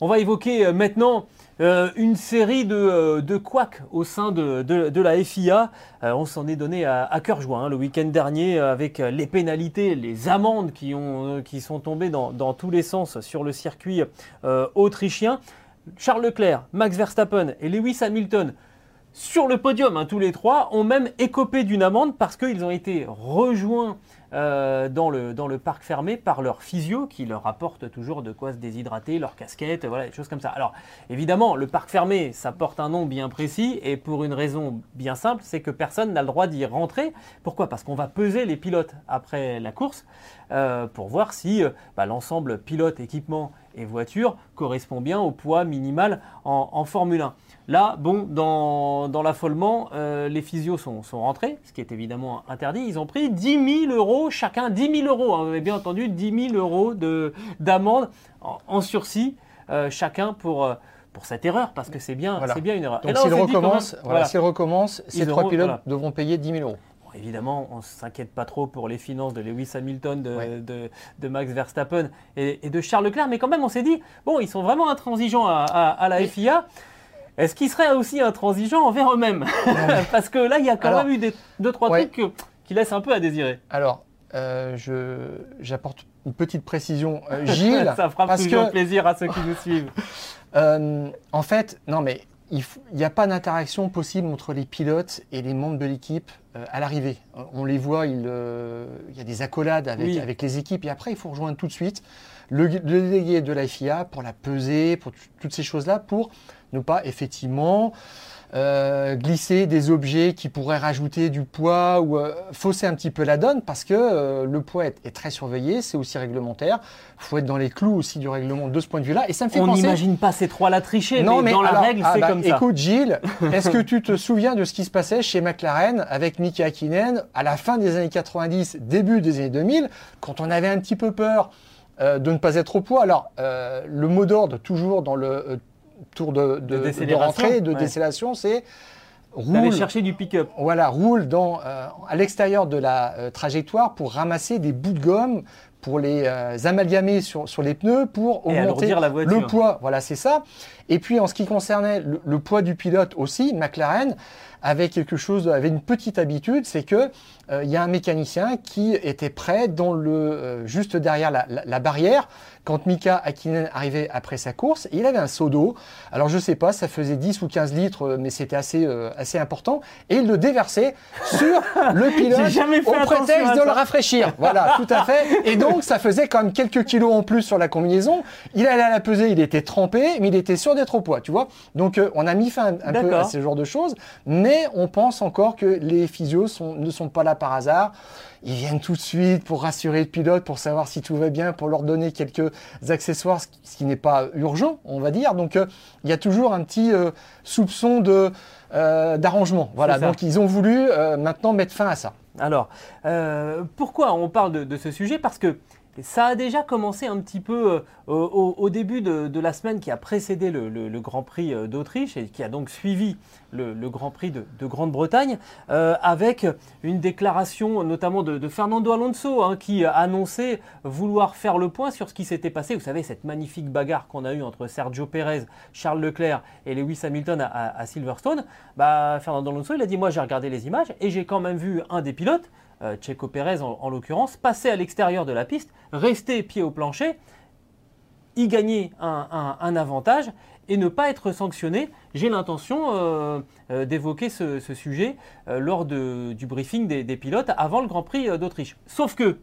[SPEAKER 1] On va évoquer maintenant une série de, de couacs au sein de, la FIA. On s'en est donné à, cœur joie hein, le week-end dernier avec les pénalités, les amendes qui, ont, qui sont tombées dans, tous les sens sur le circuit autrichien. Charles Leclerc, Max Verstappen et Lewis Hamilton sur le podium, hein, tous les trois, ont même écopé d'une amende parce qu'ils ont été rejoints euh, dans, le, dans le parc fermé par leur physio qui leur apporte toujours de quoi se déshydrater, leur casquette, voilà, des choses comme ça. Alors évidemment, le parc fermé, ça porte un nom bien précis et pour une raison bien simple, c'est que personne n'a le droit d'y rentrer. Pourquoi? Parce qu'on va peser les pilotes après la course euh, pour voir si euh, bah, l'ensemble pilote, équipement et voiture correspond bien au poids minimal en, en Formule 1. Là, bon, dans, dans l'affolement, euh, les physios sont, sont rentrés, ce qui est évidemment interdit. Ils ont pris 10 000 euros chacun, 10 000 euros, hein, vous avez bien entendu, 10 000 euros de- d'amende en, en sursis euh, chacun pour, euh, pour cette erreur, parce que c'est bien,
[SPEAKER 2] Voilà.
[SPEAKER 1] c'est bien une erreur.
[SPEAKER 2] Donc
[SPEAKER 1] là, on
[SPEAKER 2] s'il
[SPEAKER 1] s'est dit quand
[SPEAKER 2] recommence,
[SPEAKER 1] même-
[SPEAKER 2] voilà,
[SPEAKER 1] voilà.
[SPEAKER 2] s'il recommence, ces trois pilotes devront payer 10 000 euros.
[SPEAKER 1] Évidemment, on ne s'inquiète pas trop pour les finances de Lewis Hamilton, de,
[SPEAKER 2] Ouais.
[SPEAKER 1] de- de Max Verstappen et, et de Charles Leclerc, mais quand même, on s'est dit, bon, ils sont vraiment intransigeants à, à- à la FIA. Est-ce qu'ils seraient aussi intransigeants envers eux-mêmes? Parce que là, il y a quand
[SPEAKER 2] Alors,
[SPEAKER 1] même eu des, deux, trois
[SPEAKER 2] ouais.
[SPEAKER 1] trucs que- qui laissent un peu à désirer.
[SPEAKER 2] Alors, euh, j'apporte une petite précision. Euh, Gilles,
[SPEAKER 1] Ça fera
[SPEAKER 2] parce
[SPEAKER 1] toujours
[SPEAKER 2] que
[SPEAKER 1] plaisir à ceux qui nous suivent.
[SPEAKER 2] Euh, en fait, non, mais il n'y a pas d'interaction possible entre les pilotes et les membres de l'équipe euh, à l'arrivée. Euh, On les voit, il, euh, il y a des accolades avec,
[SPEAKER 1] Oui.
[SPEAKER 2] avec les équipes et après, il faut rejoindre tout de suite le, le délégué de la FIA pour la peser, pour toutes ces choses-là, pour ne pas effectivement euh, glisser des objets qui pourraient rajouter du poids ou euh, fausser un petit peu la donne parce que euh, le poids est, est très surveillé, c'est aussi réglementaire. Il faut être dans les clous aussi du règlement de ce point de vue-là. Et ça me fait
[SPEAKER 1] On
[SPEAKER 2] penser.
[SPEAKER 1] n'imagine pas ces trois-là tricher, mais, dans la règle,
[SPEAKER 2] ah
[SPEAKER 1] c'est
[SPEAKER 2] bah,
[SPEAKER 1] comme ça.
[SPEAKER 2] Écoute, Gilles, est-ce que tu te souviens de ce qui se passait chez McLaren avec Mika Hakkinen à la fin des années 90, début des années 2000, quand on avait un petit peu peur euh, de ne pas être au poids? Alors, euh, le mot d'ordre, toujours dans le euh, tour de, de,
[SPEAKER 1] De
[SPEAKER 2] rentrée, de
[SPEAKER 1] ouais.
[SPEAKER 2] décélation, c'est roule,
[SPEAKER 1] chercher du pick-up.
[SPEAKER 2] voilà, roule dans, euh, à l'extérieur de la euh, trajectoire pour ramasser des bouts de gomme pour les euh, amalgamer sur, sur les pneus pour augmenter
[SPEAKER 1] la
[SPEAKER 2] le poids. Voilà, c'est ça. Et puis en ce qui concernait le, le poids du pilote aussi, McLaren avait quelque chose, avait une petite habitude, c'est que euh, il y a un mécanicien qui était prêt dans le euh, juste derrière la, la- la barrière quand Mika Hakkinen arrivait après sa course. Il avait un seau d'eau. Alors je sais pas, ça faisait 10 ou 15 litres, mais c'était assez assez important. Et il le déversait sur le pilote au prétexte de le rafraîchir. Voilà, tout à fait. Et donc ça faisait quand même quelques kilos en plus sur la combinaison. Il allait à la pesée, il était trempé, mais il était sûr d'être au poids, tu vois. Donc euh, on a mis fin un, peu à ce genre de choses, mais on pense encore que les physios sont- ne sont pas là par hasard. Ils viennent tout de suite pour rassurer le pilote, pour savoir si tout va bien, pour leur donner quelques accessoires, ce qui- n'est pas urgent, on va dire. Donc euh, il y a toujours un petit euh, soupçon de d'arrangement. Voilà. Donc ils ont voulu maintenant mettre fin à ça.
[SPEAKER 1] Alors, euh, pourquoi on parle de, de ce sujet? Parce que ça a déjà commencé un petit peu euh, au, début de, la semaine qui a précédé le, Grand Prix euh, d'Autriche et qui a donc suivi le, Grand Prix de, de Grande-Bretagne, euh, avec une déclaration notamment de, Fernando Alonso hein, qui a annoncé vouloir faire le point sur ce qui s'était passé. Vous savez, cette magnifique bagarre qu'on a eue entre Sergio Pérez, Charles Leclerc et Lewis Hamilton à, à- à Silverstone. Bah, Fernando Alonso, il a dit Moi, j'ai regardé les images et j'ai quand même vu un des pilotes euh, Checo Pérez en, en l'occurrence, passer à l'extérieur de la piste, rester pied au plancher, y gagner un, avantage et ne pas être sanctionné. J'ai l'intention euh, euh, d'évoquer ce, sujet euh, lors du briefing des, pilotes avant le Grand Prix d'Autriche. Sauf que,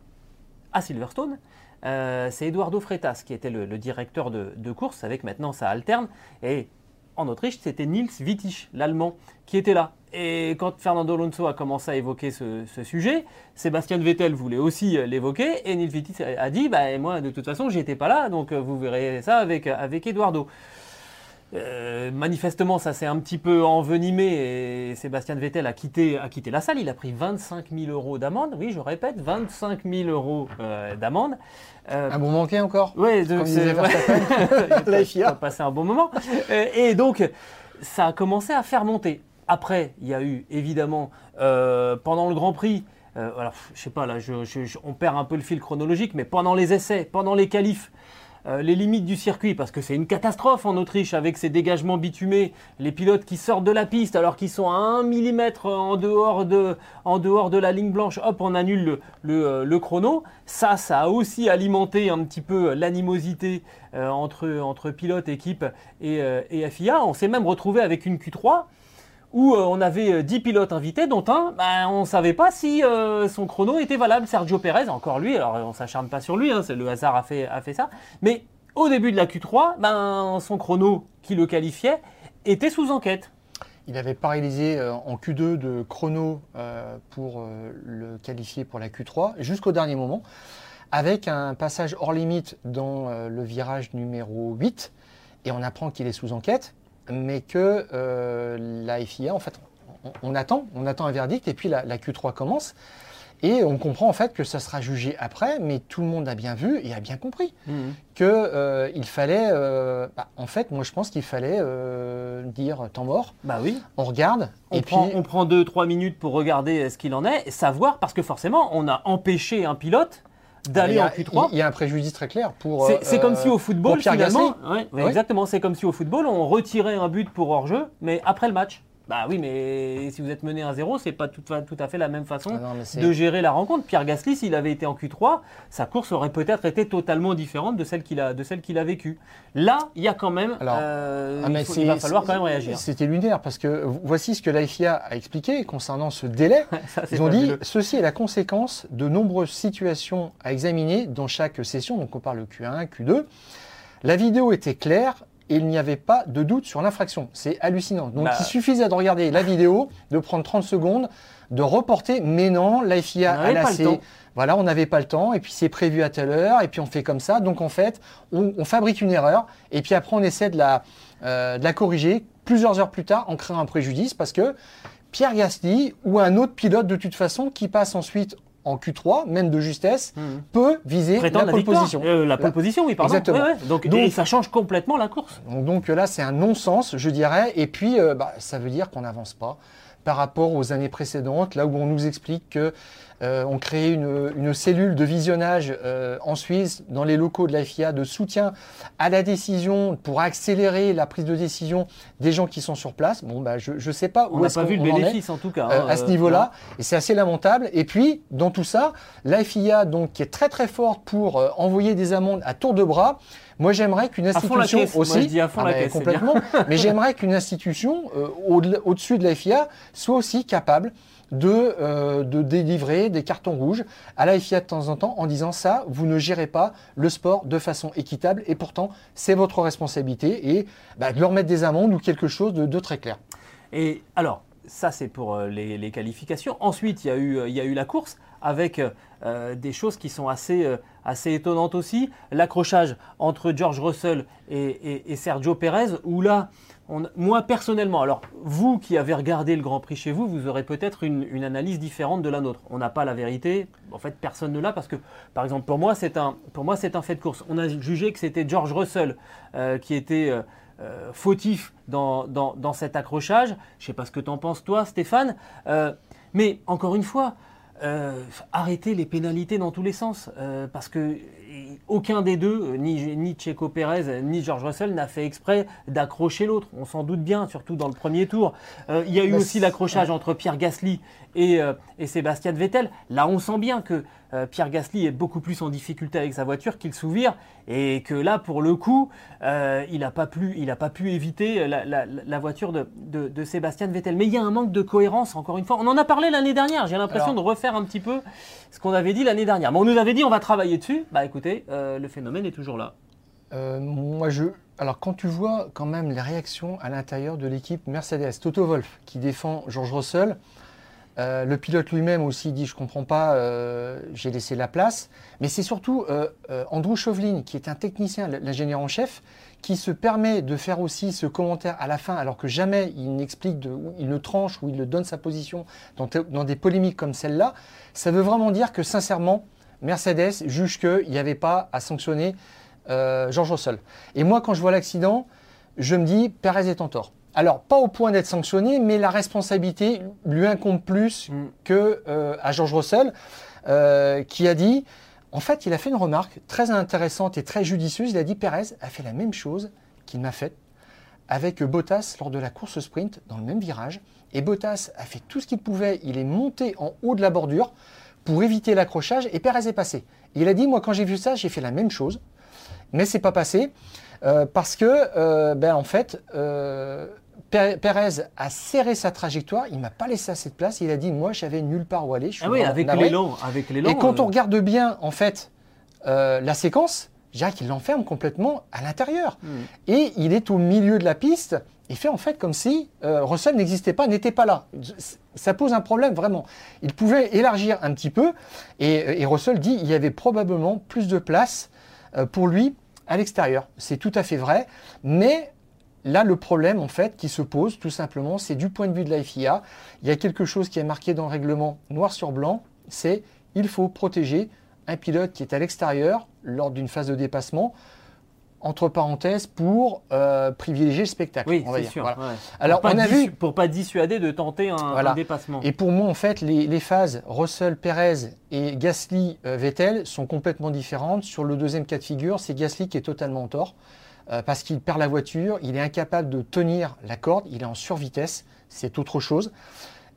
[SPEAKER 1] à Silverstone, c'est Eduardo Freitas qui était le, directeur de, de course, avec maintenant ça alterne. Et en Autriche, c'était Nils Wittich, l'Allemand, qui était là. Et quand Fernando Alonso a commencé à évoquer ce, sujet, Sébastien Vettel voulait aussi euh, l'évoquer, et Nils Wittich a dit bah, Moi, de toute façon, j'y étais pas là, donc euh, vous verrez ça avec, avec Eduardo. Euh, manifestement, ça s'est un petit peu envenimé et Sébastien Vettel a quitté, a quitté la salle. Il a pris 25 000 euros d'amende. Oui, je répète, 25 000 euros euh, d'amende. Euh,
[SPEAKER 2] Un bon manqué encore Comme
[SPEAKER 1] c'est.
[SPEAKER 2] La FIA.
[SPEAKER 1] Passer un bon moment. Et donc, ça a commencé à faire monter. Après, il y a eu évidemment pendant le Grand Prix. alors, je sais pas là, je- je- je- on perd un peu le fil chronologique, mais pendant les essais, pendant les qualifs. Euh, les limites du circuit, parce que c'est une catastrophe en Autriche avec ces dégagements bitumés, les pilotes qui sortent de la piste alors qu'ils sont à 1 mm en dehors de, la ligne blanche, hop, on annule le, le, euh, le chrono. Ça, ça a aussi alimenté un petit peu l'animosité euh, entre, entre pilote, équipe et, et FIA. On s'est même retrouvé avec une Q3 où euh, on avait euh, 10 pilotes invités, dont un, ben, on ne savait pas si euh, son chrono était valable. Sergio Pérez, encore lui, alors on s'acharne pas sur lui, hein, le hasard a fait, ça. Mais au début de la Q3, ben, son chrono qui le qualifiait était sous enquête.
[SPEAKER 2] Il avait euh, en Q2 de chrono euh, pour euh, le qualifier pour la Q3 jusqu'au dernier moment, avec un passage hors limite dans euh, le virage numéro 8. Et on apprend qu'il est sous enquête, mais que euh, la FIA, en fait, on, on attend, on attend un verdict, et puis la, la Q3 commence. Et on comprend en fait que ça sera jugé après, mais tout le monde a bien vu et a bien compris que euh, il fallait, euh, bah, en fait, moi je pense qu'il fallait dire temps mort.
[SPEAKER 1] Bah oui.
[SPEAKER 2] On regarde
[SPEAKER 1] On
[SPEAKER 2] et
[SPEAKER 1] prend,
[SPEAKER 2] puis
[SPEAKER 1] on prend 2-3 minutes pour regarder ce qu'il en est et savoir, parce que forcément, on a empêché un pilote d'aller
[SPEAKER 2] il y
[SPEAKER 1] en
[SPEAKER 2] a-
[SPEAKER 1] Q3.
[SPEAKER 2] Il y a un préjudice très clair pour.
[SPEAKER 1] C'est
[SPEAKER 2] euh,
[SPEAKER 1] comme si au football, finalement,
[SPEAKER 2] Gasly.
[SPEAKER 1] Ouais, ouais,
[SPEAKER 2] Oui.
[SPEAKER 1] exactement, c'est comme si au football, on retirait un but pour hors-jeu, mais après le match. Bah oui, mais si vous êtes mené 1-0, c'est pas tout, tout à fait la même façon
[SPEAKER 2] Ah non,
[SPEAKER 1] de gérer la rencontre. Pierre Gasly, s'il avait été en Q3, sa course aurait peut-être été totalement différente de celle qu'il a, de celle qu'il a vécue. Là, il y a quand même,
[SPEAKER 2] Alors,
[SPEAKER 1] euh,
[SPEAKER 2] Ah,
[SPEAKER 1] il, faut-
[SPEAKER 2] c'est-
[SPEAKER 1] il va falloir quand même réagir.
[SPEAKER 2] C'était lunaire parce que voici ce que la FIA a expliqué concernant ce délai.
[SPEAKER 1] Ça,
[SPEAKER 2] Ils ont dit ceci est la conséquence de nombreuses situations à examiner dans chaque session. Donc on parle de Q1, Q2. La vidéo était claire et il n'y avait pas de doute sur l'infraction. C'est hallucinant. Donc
[SPEAKER 1] Bah.
[SPEAKER 2] il suffisait de regarder la vidéo, de prendre 30 secondes, de reporter. Mais non, la FIA a lassé. Voilà, on n'avait pas le temps, et puis c'est prévu à telle heure, et puis on fait comme ça. Donc en fait, on, on fabrique une erreur, et puis après on essaie de la, euh, de la corriger plusieurs heures plus tard en créant un préjudice, parce que Pierre Gasly ou un autre pilote de toute façon qui passe ensuite en Q3, même de justesse,
[SPEAKER 1] Mhm.
[SPEAKER 2] peut viser
[SPEAKER 1] Prétendre
[SPEAKER 2] la pole
[SPEAKER 1] victoire.
[SPEAKER 2] position.
[SPEAKER 1] Euh, la pole position, oui, pardon.
[SPEAKER 2] Exactement.
[SPEAKER 1] Ouais, ouais. Donc,
[SPEAKER 2] Donc-
[SPEAKER 1] et ça change complètement la course.
[SPEAKER 2] Donc, donc là, c'est un non-sens, je dirais. Et puis, euh, bah, ça veut dire qu'on n'avance pas. par rapport aux années précédentes, là où on nous explique que euh, on crée une, une cellule de visionnage euh, en Suisse dans les locaux de la FIA de soutien à la décision pour accélérer la prise de décision des gens qui sont sur place. Bon, bah, je ne sais pas
[SPEAKER 1] On
[SPEAKER 2] où
[SPEAKER 1] n'a
[SPEAKER 2] est-ce
[SPEAKER 1] pas vu le
[SPEAKER 2] en est.
[SPEAKER 1] bénéfice en tout cas.
[SPEAKER 2] Euh,
[SPEAKER 1] hein,
[SPEAKER 2] à ce
[SPEAKER 1] euh,
[SPEAKER 2] niveau-là, et c'est assez lamentable. Et puis, dans tout ça, la FIA, donc, qui est très très forte pour envoyer des amendes à tour de bras, moi j'aimerais qu'une institution
[SPEAKER 1] caisse. Moi,
[SPEAKER 2] aussi,
[SPEAKER 1] je dis à fond la caisse,
[SPEAKER 2] complètement, mais j'aimerais qu'une institution euh, au- au-dessus de la FIA soit aussi capable de, euh, de délivrer des cartons rouges à la FIA de temps en temps en disant ça, vous ne gérez pas le sport de façon équitable et pourtant c'est votre responsabilité et bah, de leur mettre des amendes ou quelque chose de, très clair.
[SPEAKER 1] Et alors, ça c'est pour euh, les, les qualifications. Ensuite, il y a eu, euh, y a eu la course avec des choses qui sont assez, assez étonnantes aussi. L'accrochage entre George Russell et, et- et Sergio Perez, où là, moi personnellement, alors vous qui avez regardé le Grand Prix chez vous, vous aurez peut-être une, analyse différente de la nôtre. On n'a pas la vérité. En fait, personne ne l'a parce que, par exemple, pour moi, c'est un, fait de course. On a jugé que c'était George Russell euh, qui était euh, euh, fautif dans, dans- cet accrochage. Je ne sais pas ce que tu en penses, toi, Stéphane. Mais encore une fois, euh, arrêtez les pénalités dans tous les sens. euh, parce que aucun des deux, euh, ni, ni Checo Pérez, ni George Russell, n'a fait exprès d'accrocher l'autre. On s'en doute bien, surtout dans le premier tour. Euh, il y a eu
[SPEAKER 2] Bah,
[SPEAKER 1] aussi l'accrochage entre Pierre Gasly et, et Sébastien Vettel. Là, on sent bien que euh, Pierre Gasly est beaucoup plus en difficulté avec sa voiture qu'il Souvire et que là, pour le coup, euh, il n'a pas, pu- il a pas pu éviter la, la- la voiture de, de- de Sébastien Vettel. Mais il y a un manque de cohérence, encore une fois. On en a parlé l'année dernière. J'ai l'impression de refaire un petit peu ce qu'on avait dit l'année dernière. Mais on nous avait dit on va travailler dessus. Bah écoutez, euh, le phénomène est toujours là.
[SPEAKER 2] Moi, je. Alors, quand tu vois quand même les réactions à l'intérieur de l'équipe Mercedes, Toto Wolff qui défend George Russell, euh, le pilote lui-même aussi dit Je comprends pas, euh, j'ai laissé la place. Mais c'est surtout euh, Andrew Chauvelin, qui est un technicien, l'ingénieur en chef, qui se permet de faire aussi ce commentaire à la fin, alors que jamais il n'explique, il ne tranche ou il ne donne sa position dans, des polémiques comme celle-là. Ça veut vraiment dire que, sincèrement, Mercedes juge qu'il n'y avait pas à sanctionner George Russell. Et moi, quand je vois l'accident, je me dis, Perez est en tort. Alors, pas au point d'être sanctionné, mais la responsabilité lui incombe plus
[SPEAKER 1] Mm.
[SPEAKER 2] que euh, à George Russell, euh, qui a dit, en fait, il a fait une remarque très intéressante et très judicieuse. Il a dit, Perez a fait la même chose qu'il m'a faite avec Bottas lors de la course sprint dans le même virage. Et Bottas a fait tout ce qu'il pouvait. Il est monté en haut de la bordure pour éviter l'accrochage et Perez est passé. Et il a dit, moi, quand j'ai vu ça, j'ai fait la même chose mais c'est pas passé euh, parce que ben, en fait Pérez a serré sa trajectoire, il m'a pas laissé assez de place, il a dit moi j'avais nulle part où aller. Je suis
[SPEAKER 1] Ah oui, avec l'élan, avec l'élan.
[SPEAKER 2] Et quand
[SPEAKER 1] euh,
[SPEAKER 2] on regarde bien en fait euh, la séquence, dirais qu'il l'enferme complètement à l'intérieur.
[SPEAKER 1] Hmm.
[SPEAKER 2] Et il est au milieu de la piste. Il fait en fait comme si euh, Russell n'existait pas, n'était pas là. Ça pose un problème vraiment. Il pouvait élargir un petit peu. Et, et Russell dit il y avait probablement plus de place euh, pour lui à l'extérieur. C'est tout à fait vrai. Mais là, le problème en fait qui se pose tout simplement, c'est du point de vue de la FIA. Il y a quelque chose qui est marqué dans le règlement noir sur blanc. C'est il faut protéger un pilote qui est à l'extérieur lors d'une phase de dépassement, entre parenthèses, pour euh, privilégier le spectacle.
[SPEAKER 1] Oui,
[SPEAKER 2] on va
[SPEAKER 1] c'est
[SPEAKER 2] dire.
[SPEAKER 1] sûr.
[SPEAKER 2] Voilà.
[SPEAKER 1] ouais.
[SPEAKER 2] Alors, on a vu-
[SPEAKER 1] Pour pas dissuader de tenter un,
[SPEAKER 2] Voilà.
[SPEAKER 1] un dépassement.
[SPEAKER 2] Et pour moi, en fait, les, les phases Russell, Perez et Gasly, euh, Vettel sont complètement différentes. Sur le deuxième cas de figure, c'est Gasly qui est totalement en tort euh, parce qu'il perd la voiture, il est incapable de tenir la corde, il est en survitesse, c'est autre chose.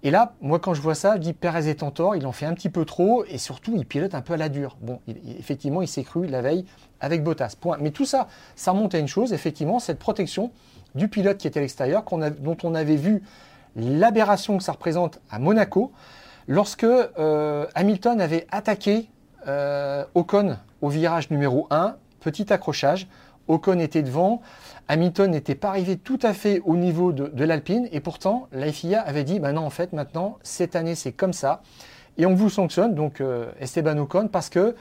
[SPEAKER 2] Et là, moi, quand je vois ça, je dis Perez est en tort, il en fait un petit peu trop et surtout, il pilote un peu à la dure. Bon, effectivement, il s'est cru la veille avec Bottas. Point. Mais tout ça, ça remonte à une chose, effectivement, cette protection du pilote qui était à l'extérieur, dont on avait vu l'aberration que ça représente à Monaco, lorsque euh, Hamilton avait attaqué euh, Ocon au virage numéro 1, petit accrochage, Ocon était devant, Hamilton n'était pas arrivé tout à fait au niveau de, de l'Alpine, et pourtant la FIA avait dit, bah non, en fait, maintenant, cette année, c'est comme ça, et on vous sanctionne, donc euh, Esteban Ocon, parce que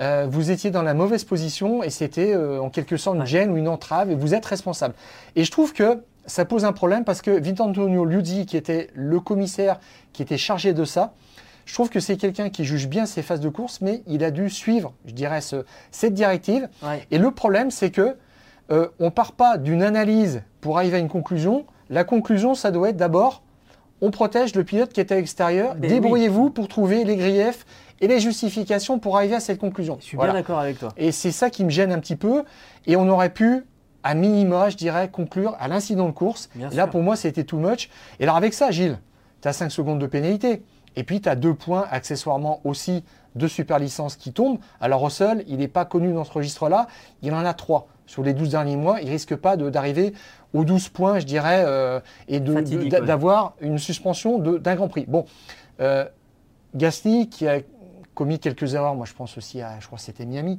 [SPEAKER 2] euh, vous étiez dans la mauvaise position et c'était euh, en quelque sorte une gêne ou une entrave et vous êtes responsable. Et je trouve que ça pose un problème parce que Vincenzo Liuzzi, qui était le commissaire qui était chargé de ça, je trouve que c'est quelqu'un qui juge bien ses phases de course, mais il a dû suivre, je dirais, ce- cette directive.
[SPEAKER 1] Ouais.
[SPEAKER 2] Et le problème, c'est que euh, on part pas d'une analyse pour arriver à une conclusion. La conclusion, ça doit être d'abord on protège le pilote qui est à l'extérieur. Débrouillez-vous pour trouver les griefs et les justifications pour arriver à cette conclusion.
[SPEAKER 1] Je suis
[SPEAKER 2] Voilà.
[SPEAKER 1] bien d'accord avec toi.
[SPEAKER 2] Et c'est ça qui me gêne un petit peu. Et on aurait pu, à minima, je dirais, conclure à l'incident de course.
[SPEAKER 1] Bien
[SPEAKER 2] là,
[SPEAKER 1] sûr.
[SPEAKER 2] pour moi, c'était too much. Et alors, avec ça, Gilles, tu as 5 secondes de pénalité. Et puis, tu as deux points, accessoirement aussi, de super licence qui tombent. Alors, Russell, il n'est pas connu dans ce registre-là. Il en a trois. Sur les 12 derniers mois, il risque pas d'arriver aux 12 points, je dirais, euh, et
[SPEAKER 1] ouais.
[SPEAKER 2] d'avoir une suspension d'un Grand Prix. Bon, euh, Gasly, qui a commis quelques erreurs, moi je pense aussi à, je crois que c'était Miami,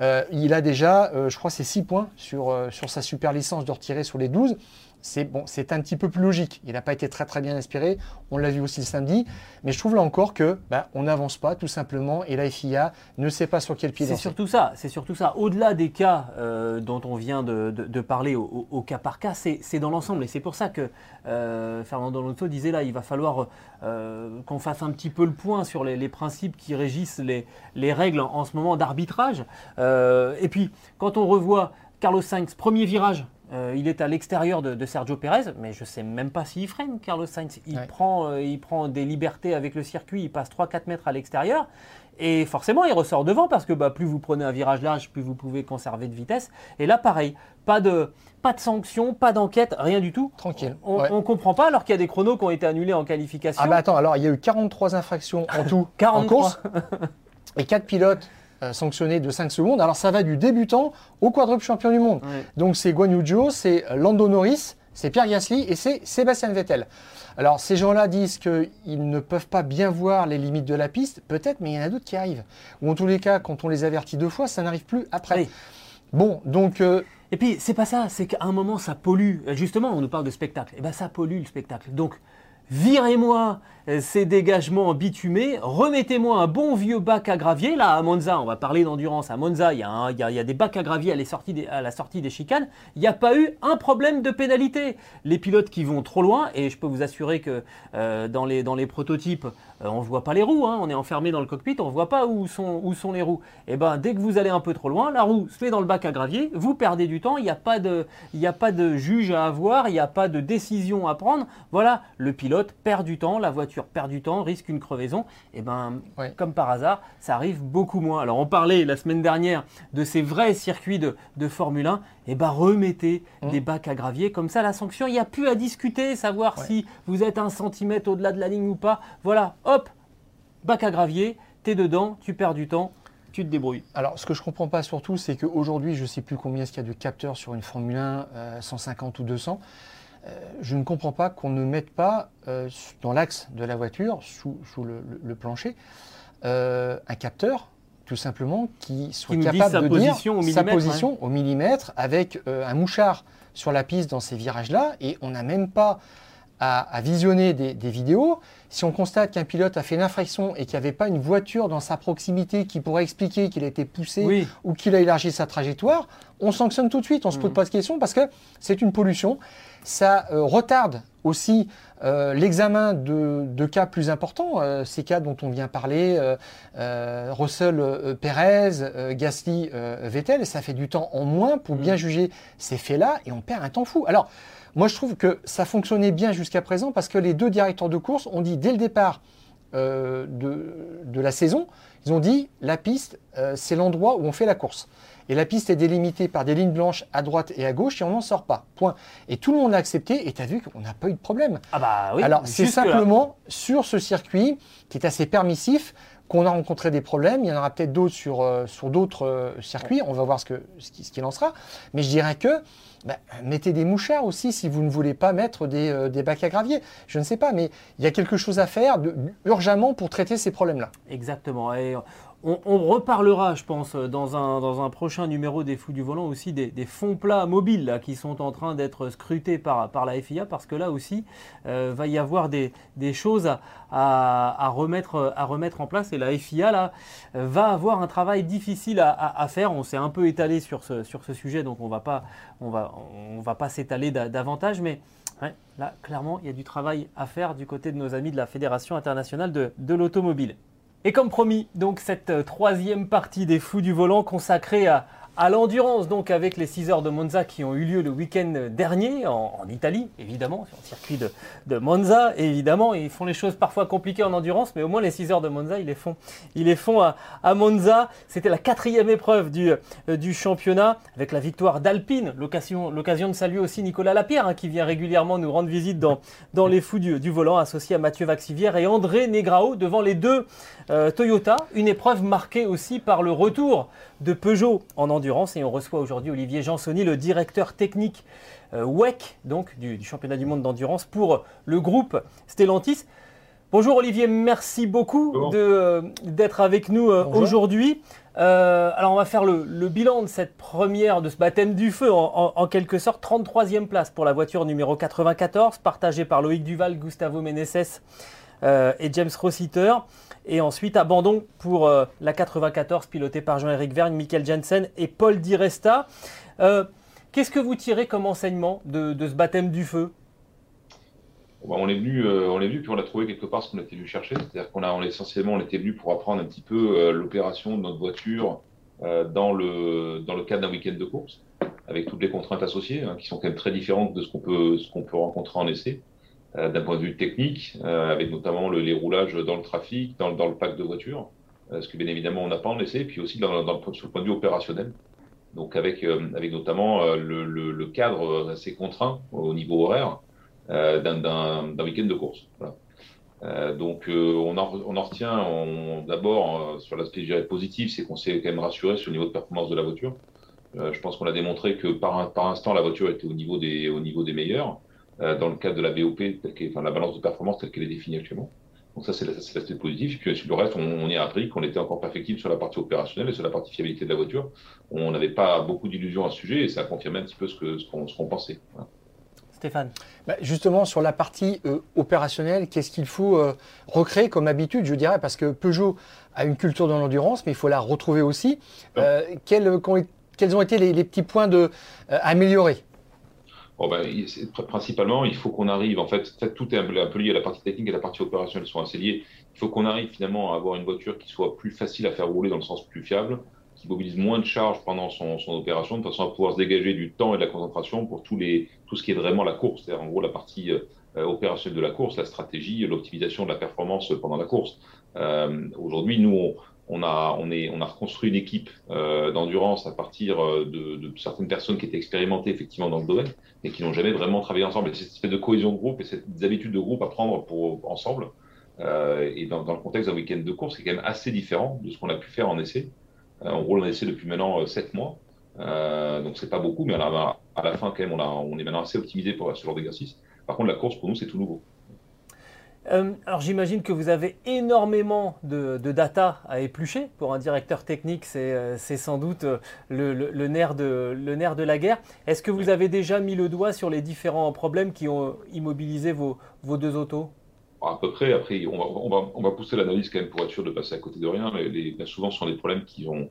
[SPEAKER 2] euh, il a déjà, je crois, c'est 6 points sur, sur sa super licence de retirer sur les 12. C'est bon, c'est un petit peu plus logique. Il n'a pas été très très bien inspiré. On l'a vu aussi le samedi. Mais je trouve là encore que bah, on n'avance pas tout simplement et la FIA ne sait pas sur quel pied
[SPEAKER 1] C'est surtout ça, c'est surtout ça. Au-delà des cas euh, dont on vient de, de- de parler au, au- au cas par cas, c'est c'est dans l'ensemble. Et c'est pour ça que euh, Fernando Alonso disait là, il va falloir euh, qu'on fasse un petit peu le point sur les, les principes qui régissent les, les règles en, en ce moment d'arbitrage. Et puis, quand on revoit Carlos Sainz, premier virage, euh, il est à l'extérieur de, de Sergio Pérez, mais je ne sais même pas s'il freine, Carlos Sainz. Il,
[SPEAKER 2] Ouais.
[SPEAKER 1] prend, euh, il prend des libertés avec le circuit, il passe 3-4 mètres à l'extérieur. Et forcément, il ressort devant parce que bah, plus vous prenez un virage large, plus vous pouvez conserver de vitesse. Et là, pareil, pas de, pas de sanction, pas d'enquête, rien du tout.
[SPEAKER 2] Tranquille.
[SPEAKER 1] On
[SPEAKER 2] Ouais.
[SPEAKER 1] ne comprend pas alors qu'il y a des chronos qui ont été annulés en qualification.
[SPEAKER 2] Ah bah attends, alors il y a eu 43 infractions en tout
[SPEAKER 1] 43.
[SPEAKER 2] en course et 4 pilotes euh, sanctionnés de 5 secondes. Alors ça va du débutant au quadruple champion du monde. Donc c'est Guan Yu Zhou, c'est euh, Lando Norris, c'est Pierre Gasly et c'est Sébastien Vettel. Alors ces gens-là disent qu'ils ne peuvent pas bien voir les limites de la piste, peut-être, mais il y en a d'autres qui arrivent. Ou en tous les cas, quand on les avertit deux fois, ça n'arrive plus après.
[SPEAKER 1] Oui.
[SPEAKER 2] Bon, donc euh,
[SPEAKER 1] Et puis, c'est pas ça, c'est qu'à un moment, ça pollue. Justement, on nous parle de spectacle. Et ben, ça pollue le spectacle. Donc, virez-moi ces dégagements bitumés, remettez-moi un bon vieux bac à gravier. Là, à Monza, on va parler d'endurance. À Monza, il y, a des bacs à gravier à, la sortie des chicanes. Il n'y a pas eu un problème de pénalité. Les pilotes qui vont trop loin, et je peux vous assurer que euh, dans, les, prototypes, euh, on ne voit pas les roues. hein. on est enfermé dans le cockpit, on ne voit pas où sont, les roues. Et ben, dès que vous allez un peu trop loin, la roue se met dans le bac à gravier, vous perdez du temps, il n'y a, a pas de juge à avoir, il n'y a pas de décision à prendre. Voilà, le pilote perd du temps, la voiture perd du temps, risque une crevaison. Et ben,
[SPEAKER 2] Ouais.
[SPEAKER 1] comme par hasard, ça arrive beaucoup moins. Alors, on parlait la semaine dernière de ces vrais circuits de, de Formule 1. Et ben, remettez
[SPEAKER 2] Mmh.
[SPEAKER 1] des bacs à gravier. Comme ça, la sanction, il n'y a plus à discuter, savoir
[SPEAKER 2] Ouais.
[SPEAKER 1] si vous êtes un centimètre au-delà de la ligne ou pas. Voilà, hop, bac à gravier, t'es dedans, tu perds du temps, tu te débrouilles.
[SPEAKER 2] Alors, ce que je comprends pas surtout, c'est qu'aujourd'hui, je sais plus combien est-ce qu'il y a de capteurs sur une Formule 1, euh, 150 ou 200. Euh, je ne comprends pas qu'on ne mette pas euh, dans l'axe de la voiture, sous, sous le, le- le plancher, euh, un capteur, tout simplement, qui soit capable
[SPEAKER 1] sa
[SPEAKER 2] de
[SPEAKER 1] position
[SPEAKER 2] dire sa position au millimètre avec euh, un mouchard sur la piste dans ces virages-là. Et on n'a même pas à, à visionner des, des vidéos. Si on constate qu'un pilote a fait une infraction et qu'il n'y avait pas une voiture dans sa proximité qui pourrait expliquer qu'il a été poussé
[SPEAKER 1] Oui.
[SPEAKER 2] ou qu'il a élargi sa trajectoire, on sanctionne tout de suite. On ne se pose
[SPEAKER 1] Mhm.
[SPEAKER 2] pas de questions parce que c'est une pollution. Ça euh, retarde aussi euh, l'examen de, de cas plus importants, euh, ces cas dont on vient parler, euh, Russell, Perez, Gasly, Vettel, et ça fait du temps en moins pour bien juger ces faits-là et on perd un temps fou. Alors, moi je trouve que ça fonctionnait bien jusqu'à présent parce que les deux directeurs de course ont dit dès le départ euh, de, de la saison, ils ont dit la piste, euh, c'est l'endroit où on fait la course. Et la piste est délimitée par des lignes blanches à droite et à gauche et on n'en sort pas. Point. Et tout le monde l'a accepté et tu as vu qu'on n'a pas eu de problème.
[SPEAKER 1] Ah bah oui.
[SPEAKER 2] Alors c'est simplement sur ce circuit qui est assez permissif qu'on a rencontré des problèmes. Il y en aura peut-être d'autres sur, euh, d'autres euh, circuits. On va voir ce que- ce qui- qu'il sera. Mais je dirais que bah, mettez des mouchards aussi si vous ne voulez pas mettre des, euh, des bacs à gravier. Je ne sais pas, mais il y a quelque chose à faire urgemment pour traiter ces problèmes-là.
[SPEAKER 1] Exactement. On, reparlera, je pense, dans un, prochain numéro des Fous du Volant aussi des, fonds plats mobiles qui sont en train d'être scrutés par, la FIA parce que là aussi, euh, va y avoir des, choses à, remettre, en place et la FIA là, va avoir un travail difficile à, faire. On s'est un peu étalé sur ce, sujet, donc on on va, pas s'étaler da- davantage, mais là, clairement, il y a du travail à faire du côté de nos amis de la Fédération internationale de l'automobile. Et comme promis, donc cette euh, troisième partie des fous du volant consacrée à, à l'endurance, donc avec les 6 heures de Monza qui ont eu lieu le week-end dernier en, Italie, évidemment, sur le circuit de, Monza, évidemment. Ils font les choses parfois compliquées en endurance, mais au moins les 6 heures de Monza, ils les font, ils les font à, Monza. C'était la quatrième épreuve du, euh, du championnat avec la victoire d'Alpine. L'occasion, l'occasion de saluer aussi Nicolas Lapierre hein, qui vient régulièrement nous rendre visite dans, dans les fous du, volant, associé à Mathieu Vaxivière et André Negrao devant les deux euh, Toyota. Une épreuve marquée aussi par le retour de Peugeot en endurance. Et on reçoit aujourd'hui Olivier Jansoni, le directeur technique euh, WEC, donc du, championnat du monde d'endurance, pour le groupe Stellantis. Bonjour Olivier, merci beaucoup euh, d'être avec nous euh, aujourd'hui. alors on va faire le, bilan de cette première, de ce baptême du feu en, quelque sorte. 33e place pour la voiture numéro 94, partagée par Loïc Duval, Gustavo Meneses et James Rossiter. Et ensuite, abandon pour euh, la 94 pilotée par Jean-Éric Vergne, Michael Jensen et Paul Di Resta. Euh, qu'est-ce que vous tirez comme enseignement de, ce baptême du feu?
[SPEAKER 3] Bah, on est venu, euh, on est venu, puis on a trouvé quelque part ce qu'on était venu chercher. C'est-à-dire qu'on a, essentiellement, on était venu pour apprendre un petit peu l'opération de notre voiture dans le cadre d'un week-end de course, avec toutes les contraintes associées, hein, qui sont quand même très différentes de ce qu'on peut rencontrer en essai. Euh, d'un point de vue technique, euh, avec notamment le, les roulages dans le trafic, dans, dans le pack de voitures, euh, ce que bien évidemment on n'a pas en essai, puis aussi dans, dans, sur le point de vue opérationnel. Donc avec, avec notamment le, le, le, cadre assez contraint au niveau horaire d'un week-end de course. Voilà. Euh, donc on, en, on, en, retient d'abord sur l'aspect positif, c'est qu'on s'est quand même rassuré sur le niveau de performance de la voiture. Euh, je pense qu'on a démontré que par, par instant la voiture était au niveau des, au niveau des meilleurs. Euh, dans le cadre de la BOP, telle enfin, la balance de performance telle qu'elle est définie actuellement. Donc ça, c'est l'aspect positif. Et puis sur le reste, on, on y a appris qu'on était encore perfectible sur la partie opérationnelle et sur la partie fiabilité de la voiture. On n'avait pas beaucoup d'illusions à ce sujet et ça a confirmé un petit peu ce qu'on ce qu'on pensait.
[SPEAKER 1] Stéphane
[SPEAKER 2] bah Justement, sur la partie euh, opérationnelle, qu'est-ce qu'il faut euh, recréer comme habitude, je dirais, parce que Peugeot a une culture de l'endurance, mais il faut la retrouver aussi. Euh, quels, quels, ont été les, les petits points de, améliorer?
[SPEAKER 3] Bon ben, principalement, il faut qu'on arrive, en fait, tout est un peu lié à la partie technique et la partie opérationnelle sont assez liées. Il faut qu'on arrive finalement à avoir une voiture qui soit plus facile à faire rouler dans le sens plus fiable, qui mobilise moins de charge pendant son, son opération, de façon à pouvoir se dégager du temps et de la concentration pour tous les, tout ce qui est vraiment la course, c'est-à-dire en gros la partie euh, opérationnelle de la course, la stratégie, l'optimisation de la performance pendant la course. Euh, Aujourd'hui, nous, on a, on, est, on a reconstruit une équipe euh, d'endurance à partir euh, de, certaines personnes qui étaient expérimentées effectivement dans le domaine, mais qui n'ont jamais vraiment travaillé ensemble. Et cette espèce de cohésion de groupe et cette habitude de groupe à prendre pour, ensemble, euh, et dans, le contexte d'un week-end de course, c'est quand même assez différent de ce qu'on a pu faire en essai. On roule en essai depuis maintenant 7 euh, mois, donc c'est pas beaucoup, mais à la, fin quand même, on, on est maintenant assez optimisé pour ce genre d'exercice. Par contre, la course pour nous, c'est tout nouveau.
[SPEAKER 1] Euh, alors j'imagine que vous avez énormément de, data à éplucher. Pour un directeur technique, c'est euh, sans doute euh, le, nerf de, le, nerf de, la guerre. Est-ce que vous avez déjà mis le doigt sur les différents problèmes qui ont immobilisé vos, vos deux autos?
[SPEAKER 3] À peu près. Après, on va, on va, on va pousser l'analyse quand même pour être sûr de passer à côté de rien. Mais les, souvent, ce sont des problèmes qui ont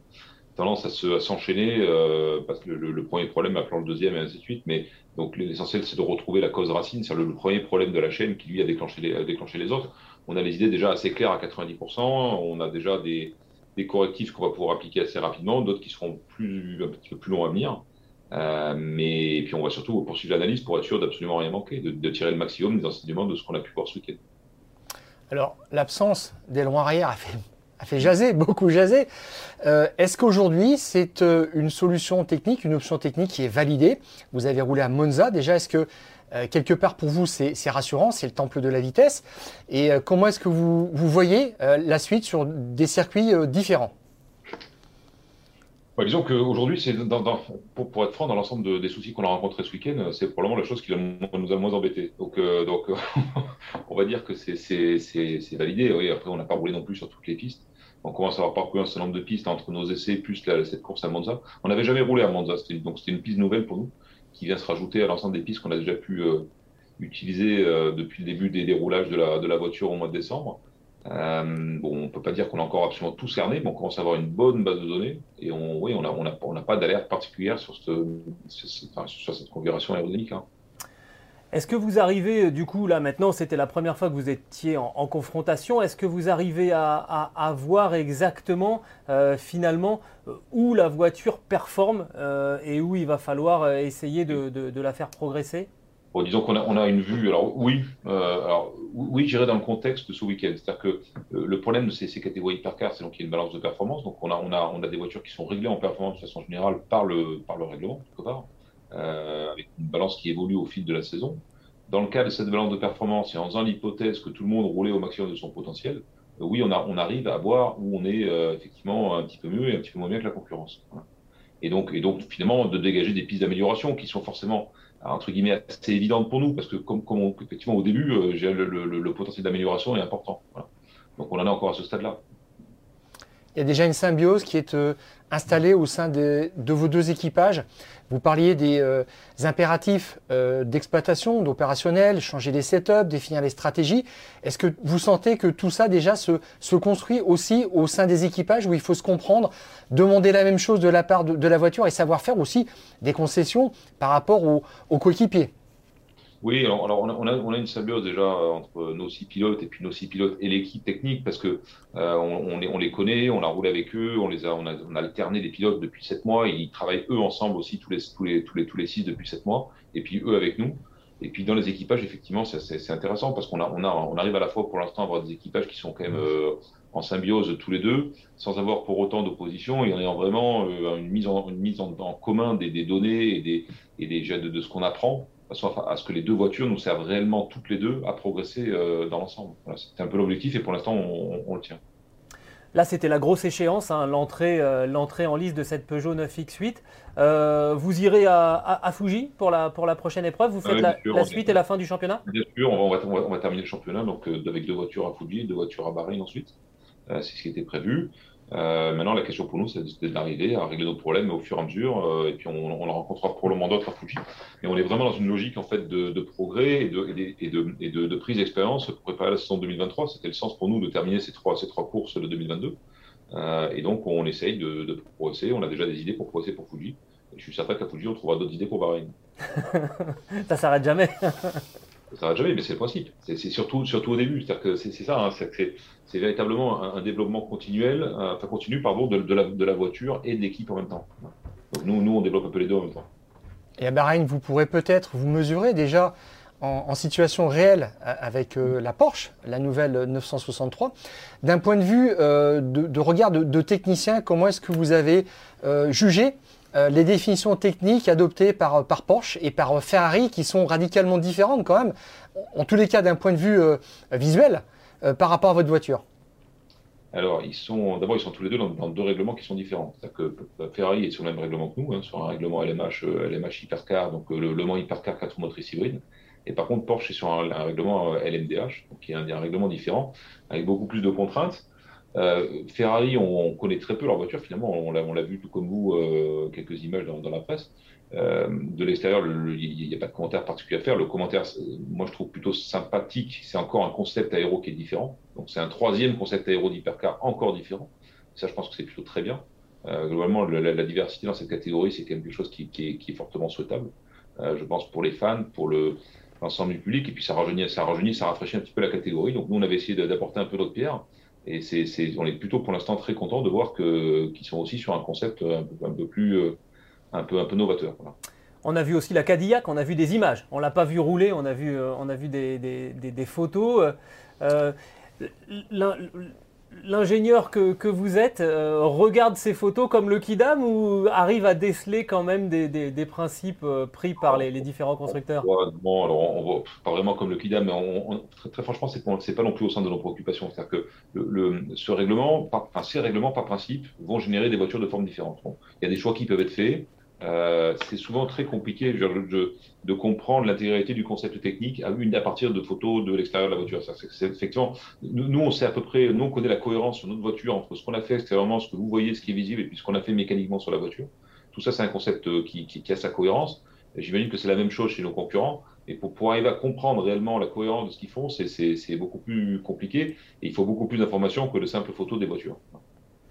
[SPEAKER 3] tendance à s'enchaîner, euh, parce que le, premier problème appelant le deuxième et ainsi de suite. Mais donc l'essentiel, c'est de retrouver la cause racine, c'est le, premier problème de la chaîne qui lui a déclenché les, déclenché les autres. On a les idées déjà assez claires à 90%, on a déjà des, des correctifs qu'on va pouvoir appliquer assez rapidement, d'autres qui seront plus, un petit peu plus longs à venir. Euh, mais puis on va surtout poursuivre l'analyse pour être sûr d'absolument rien manquer, de, de, tirer le maximum des enseignements de ce qu'on a pu voir ce week-end.
[SPEAKER 2] Alors l'absence d'aileron arrière a fait a fait jaser, beaucoup jaser. Euh, est-ce qu'aujourd'hui, c'est euh, une solution technique, une option technique qui est validée? Vous avez roulé à Monza déjà. Est-ce que euh, quelque part pour vous, c'est rassurant, c'est le temple de la vitesse? Et comment est-ce que vous, vous voyez la suite sur des circuits différents?
[SPEAKER 3] Bah, disons qu'aujourd'hui, c'est pour, pour, être franc, dans l'ensemble des soucis qu'on a rencontrés ce week-end, c'est probablement la chose qui nous a moins embêtés. Donc, donc on va dire que c'est validé. Oui, après, on n'a pas roulé non plus sur toutes les pistes on commence à avoir parcouru un certain nombre de pistes entre nos essais plus cette course à Monza. On n'avait jamais roulé à Monza, donc c'était une piste nouvelle pour nous qui vient se rajouter à l'ensemble des pistes qu'on a déjà pu euh, utiliser euh, depuis le début des déroulages de la, de la voiture au mois de décembre. Euh, on peut pas dire qu'on a encore absolument tout cerné, mais on commence à avoir une bonne base de données et on, n'a pas d'alerte particulière sur, cette, configuration aérodynamique. Hein.
[SPEAKER 1] Est-ce que vous arrivez, du coup, là maintenant, c'était la première fois que vous étiez en, confrontation, est-ce que vous arrivez à, voir exactement, finalement, où la voiture performe et où il va falloir essayer de la faire progresser?
[SPEAKER 3] Disons qu'on a, on a une vue. Alors oui, euh, alors, oui, j'irai dans le contexte de ce week-end. C'est-à-dire que euh, le problème de ces, ces catégories hypercars, c'est donc qu'il y a une balance de performance. Donc on a, on a, on a des voitures qui sont réglées en performance de façon générale par le, par le règlement, quelque part, euh, avec une balance qui évolue au fil de la saison. Dans le cas de cette balance de performance et en faisant l'hypothèse que tout le monde roulait au maximum de son potentiel, euh, oui, on, a, on arrive à voir où on est euh, effectivement un petit peu mieux et un petit peu moins bien que la concurrence. Et donc, et donc finalement, de dégager des pistes d'amélioration qui sont forcément entre guillemets assez évidente pour nous parce que comme, comme effectivement au début, euh, le, le, le, potentiel d'amélioration est important. Donc on en est encore à ce stade-là.
[SPEAKER 2] Il y a déjà une symbiose qui est installée au sein de, vos deux équipages. Vous parliez des, euh, impératifs euh, d'exploitation, d'opérationnel, changer les setups, définir les stratégies. Est-ce que vous sentez que tout ça déjà se, construit aussi au sein des équipages où il faut se comprendre, demander la même chose de la part de, la voiture et savoir faire aussi des concessions par rapport aux coéquipiers?
[SPEAKER 3] Oui, alors, on, a, une symbiose déjà euh, entre nos six pilotes et puis nos six pilotes et l'équipe technique parce que euh, on, les, on, les, connaît, on a roulé avec eux, on les a, alterné des pilotes depuis sept mois ils travaillent eux ensemble aussi tous les, tous les, tous les, les six depuis sept mois et puis eux avec nous. Et puis dans les équipages, effectivement, c'est intéressant parce qu'on arrive à la fois pour l'instant à avoir des équipages qui sont quand même euh, en symbiose tous les deux, sans avoir pour autant d'opposition et en ayant vraiment une mise en, une mise en, commun des, données et des, de ce qu'on apprend à ce que les deux voitures nous servent réellement toutes les deux à progresser euh, dans l'ensemble. Voilà, C'était un peu l'objectif et pour l'instant, on, le tient.
[SPEAKER 1] Là, c'était la grosse échéance, hein, euh, l'entrée en liste de cette Peugeot 9X8. Euh, vous irez à, à, Fuji pour la, pour la prochaine épreuve? Vous faites la, suite et la fin du championnat?
[SPEAKER 3] Bien sûr, on va, on va, terminer le championnat donc, avec deux voitures à Fuji, deux voitures à Bahreïn ensuite. C'est ce qui était prévu. Euh, maintenant, la question pour nous, c'est d'arriver à régler nos problèmes au fur et à mesure, euh, et puis on, on en rencontrera probablement d'autres à Fuji. Et on est vraiment dans une logique en fait de, de progrès et de, prise d'expérience pour préparer la saison 2023. C'était le sens pour nous de terminer ces trois, courses de 2022. Euh, et donc, on essaye de, de progresser. On a déjà des idées pour progresser pour Fuji. Et je suis certain qu'à Fuji, on trouvera d'autres idées pour Bahreïn.
[SPEAKER 1] ça s'arrête jamais.
[SPEAKER 3] ça s'arrête jamais, mais c'est le principe. C'est surtout, surtout au début. C'est-à-dire que c'est ça. Hein, c'est véritablement un, développement enfin continu, pardon, de, la, voiture et de l'équipe en même temps. Nous, nous, on développe un peu les deux en même temps.
[SPEAKER 2] Et à Bahreïn, vous pourrez peut-être vous mesurer déjà en, situation réelle avec euh, la Porsche, la nouvelle 963. D'un point de vue euh, de, regard de, technicien, comment est-ce que vous avez euh, jugé euh, les définitions techniques adoptées par, par Porsche et par Ferrari qui sont radicalement différentes quand même, en tous les cas d'un point de vue euh, visuel, euh, par rapport à votre voiture
[SPEAKER 3] alors, ils sont d'abord, ils sont tous les deux dans, deux règlements qui sont différents. C'est-à-dire que Ferrari est sur le même règlement que nous, hein, sur un règlement LMH, LMH Hypercar, donc le, Le Mans Hypercar 4 motrices hybrides. Et par contre, Porsche est sur un, règlement LMDH, donc qui est un, un, règlement différent, avec beaucoup plus de contraintes. Euh, Ferrari, on, connaît très peu leur voiture, finalement, on l'a vu tout comme vous, euh, quelques images dans, la presse. Euh, de l'extérieur, il n'y a pas de commentaire particulier à faire. Le commentaire, moi, je trouve plutôt sympathique. C'est encore un concept aéro qui est différent. Donc, c'est un troisième concept aéro d'hypercar encore différent. Ça, je pense que c'est plutôt très bien. globalement, la, diversité dans cette catégorie, c'est quelque chose qui, est, fortement souhaitable. je pense pour les fans, pour l'ensemble du public, et puis ça rajeunit, ça rajeunit, ça rafraîchit un petit peu la catégorie. Donc, nous, on avait essayé d'apporter un peu notre pierre. Et on est plutôt pour l'instant très content de voir qu'ils sont aussi sur un concept un peu, un peu plus, euh, un peu, un peu novateur.
[SPEAKER 1] On a vu aussi la Cadillac, on a vu des images. On l'a pas vu rouler, on a vu, euh, on a vu des, des, photos. Euh, l'ingénieur que, que, vous êtes euh, regarde ces photos comme le Kidam ou arrive à déceler quand même des, des, principes euh, pris par les, les, différents constructeurs?
[SPEAKER 3] Bon, alors on pas vraiment comme le Kidam, mais très, très, franchement, c'est pas, pas non plus au centre de nos préoccupations. C'est-à-dire que ce règlement, par, ces règlements par principe vont générer des voitures de formes différentes. Il y a des choix qui peuvent être faits. Euh, c'est souvent très compliqué de, comprendre l'intégralité du concept technique à, une, à partir de photos de l'extérieur de la voiture. C'est, effectivement, nous, on sait à peu près, nous, on connaît la cohérence sur notre voiture entre ce qu'on a fait extérieurement, ce que vous voyez, ce qui est visible, et puis ce qu'on a fait mécaniquement sur la voiture. Tout ça, c'est un concept euh, qui, a sa cohérence. J'imagine que c'est la même chose chez nos concurrents. Et pour, pour arriver à comprendre réellement la cohérence de ce qu'ils font, c'est, beaucoup plus compliqué. Et il faut beaucoup plus d'informations que de simples photos des voitures,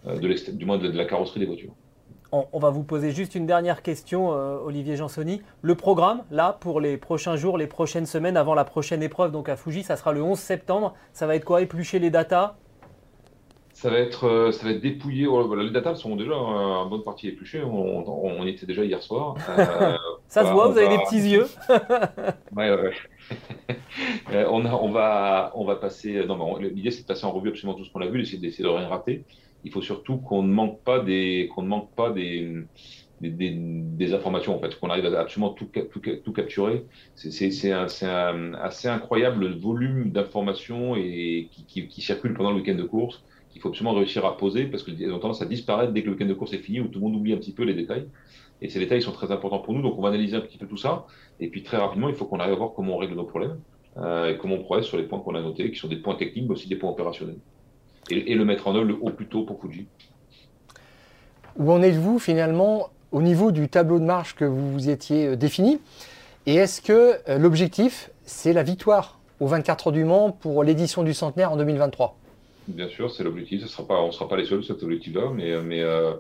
[SPEAKER 3] euh, du moins de la carrosserie des voitures.
[SPEAKER 1] On, on va vous poser juste une dernière question, euh, Olivier Jansoni. Le programme, là, pour les prochains jours, les prochaines semaines, avant la prochaine épreuve, donc à Fuji, ça sera le 11 septembre. Ça va être quoi? Éplucher les datas
[SPEAKER 3] Ça va être, euh, ça va être dépouillé. Oh, voilà, les datas sont déjà en bonne partie épluchées. On, on, on y était déjà hier soir. Euh,
[SPEAKER 1] Ça se voit, vous avez des petits yeux.
[SPEAKER 3] Ouais, ouais, ouais. On, a- on va, on va passer. Non, l'idée, c'est de passer en revue absolument tout ce qu'on a vu, d'essayer d'essayer de rien rater. Il faut surtout qu'on ne manque pas des, qu'on ne manque pas des, des, informations, en fait, qu'on arrive à absolument tout, tout, tout capturer. C'est un, assez incroyable le volume d'informations et qui, circulent pendant le week-end de course qu'il faut absolument réussir à poser parce qu'ils ont tendance à disparaître dès que le week-end de course est fini où tout le monde oublie un petit peu les détails. Et ces détails sont très importants pour nous, donc on va analyser un petit peu tout ça. Et puis très rapidement, il faut qu'on arrive à voir comment on règle nos problèmes euh, et comment on progresse sur les points qu'on a notés, qui sont des points techniques, mais aussi des points opérationnels. Et, et le mettre en œuvre le- au plus tôt pour Fuji.
[SPEAKER 2] Où en êtes-vous finalement au niveau du tableau de marche que vous vous étiez euh, défini? Et est-ce que euh, l'objectif, c'est la victoire au 24 heures du Mans pour l'édition du centenaire en 2023
[SPEAKER 3] Bien sûr, c'est l'objectif. On ne sera pas les seuls sur cet objectif-là, mais, mais, euh,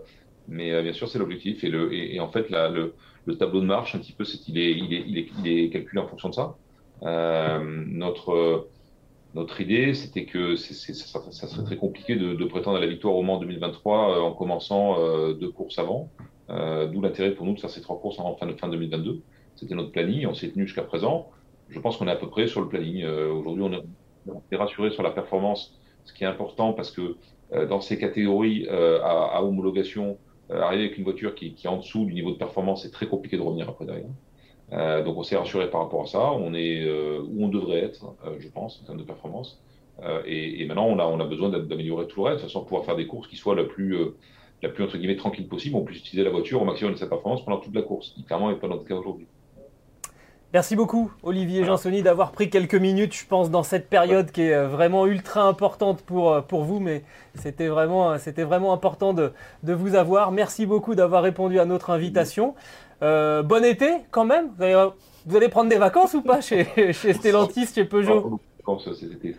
[SPEAKER 3] mais bien sûr, c'est l'objectif. Et, le, et, et en fait, la, le, le tableau de marche, un petit peu, il est, il est, il est, il est calculé en fonction de ça. Euh, notre, notre idée, c'était que c'est, c'est, ça, serait, ça serait très compliqué de, de prétendre à la victoire au Mans 2023 euh, en commençant euh, deux courses avant. Euh, D'où l'intérêt pour nous de faire ces trois courses en fin, fin 2022. C'était notre planning, on s'est tenu jusqu'à présent. Je pense qu'on est à peu près sur le planning. Euh, Aujourd'hui, on est, est rassuré sur la performance ce qui est important parce que euh, dans ces catégories euh, à, à, homologation, arriver avec une voiture qui, qui, est en dessous du niveau de performance, c'est très compliqué de revenir après derrière. Euh, donc on s'est rassuré par rapport à ça. On est euh, où on devrait être, euh, je pense, en termes de performance. Et, et, maintenant, on a, on a besoin d'améliorer tout le reste, de façon à pouvoir faire des courses qui soient la plus, la plus entre guillemets tranquille possible. On puisse utiliser la voiture au maximum de sa performance pendant toute la course, qui clairement n'est pas notre cas aujourd'hui.
[SPEAKER 1] Merci beaucoup, Olivier Jansoni, d'avoir pris quelques minutes, je pense, dans cette période qui est vraiment ultra importante pour, pour vous, mais c'était vraiment, vraiment important de, de vous avoir. Merci beaucoup d'avoir répondu à notre invitation. Euh, bon été, quand même. Vous allez, vous allez, prendre des vacances ou pas chez, chez Stellantis, chez Peugeot
[SPEAKER 3] Vacances cet été.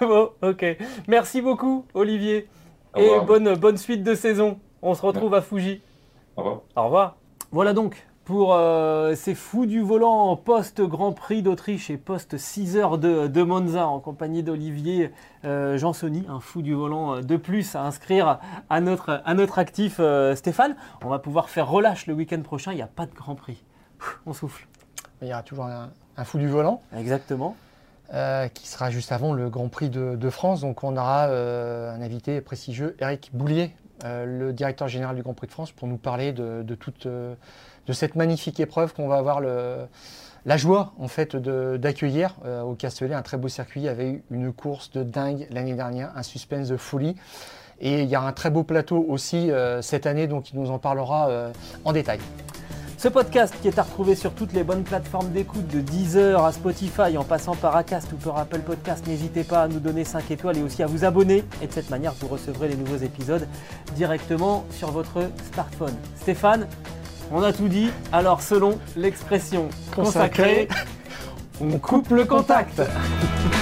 [SPEAKER 1] bon, ok. Merci beaucoup, Olivier. Et bonne, bonne suite de saison. On se retrouve à Fuji.
[SPEAKER 3] Au revoir.
[SPEAKER 1] Au revoir. Voilà donc pour euh, ces fous du volant post-Grand Prix d'Autriche et post-6 heures de, de, Monza en compagnie d'Olivier euh, Jansoni, un fou du volant de plus à inscrire à notre, à notre actif euh, Stéphane. On va pouvoir faire relâche le week-end prochain, il n'y a pas de Grand Prix. On souffle.
[SPEAKER 2] Il y aura toujours un, un fou du volant.
[SPEAKER 1] Exactement.
[SPEAKER 2] Euh, qui sera juste avant le Grand Prix de, de France. Donc on aura euh, un invité prestigieux, Eric Boulier, euh, le directeur général du Grand Prix de France, pour nous parler de, toute euh, de cette magnifique épreuve qu'on va avoir la joie en fait d'accueillir euh, au Castellet, un très beau circuit. Eu une course de dingue l'année dernière, un suspense de folie. Et il y a un très beau plateau aussi cette année, donc il nous en parlera en détail.
[SPEAKER 1] Ce podcast qui est à retrouver sur toutes les bonnes plateformes d'écoute de Deezer à Spotify en passant par Acast ou par Apple Podcast, n'hésitez pas à nous donner 5 étoiles et aussi à vous abonner. Et de cette manière, vous recevrez les nouveaux épisodes directement sur votre smartphone. Stéphane, on a tout dit, alors selon l'expression consacrée, on coupe le contact.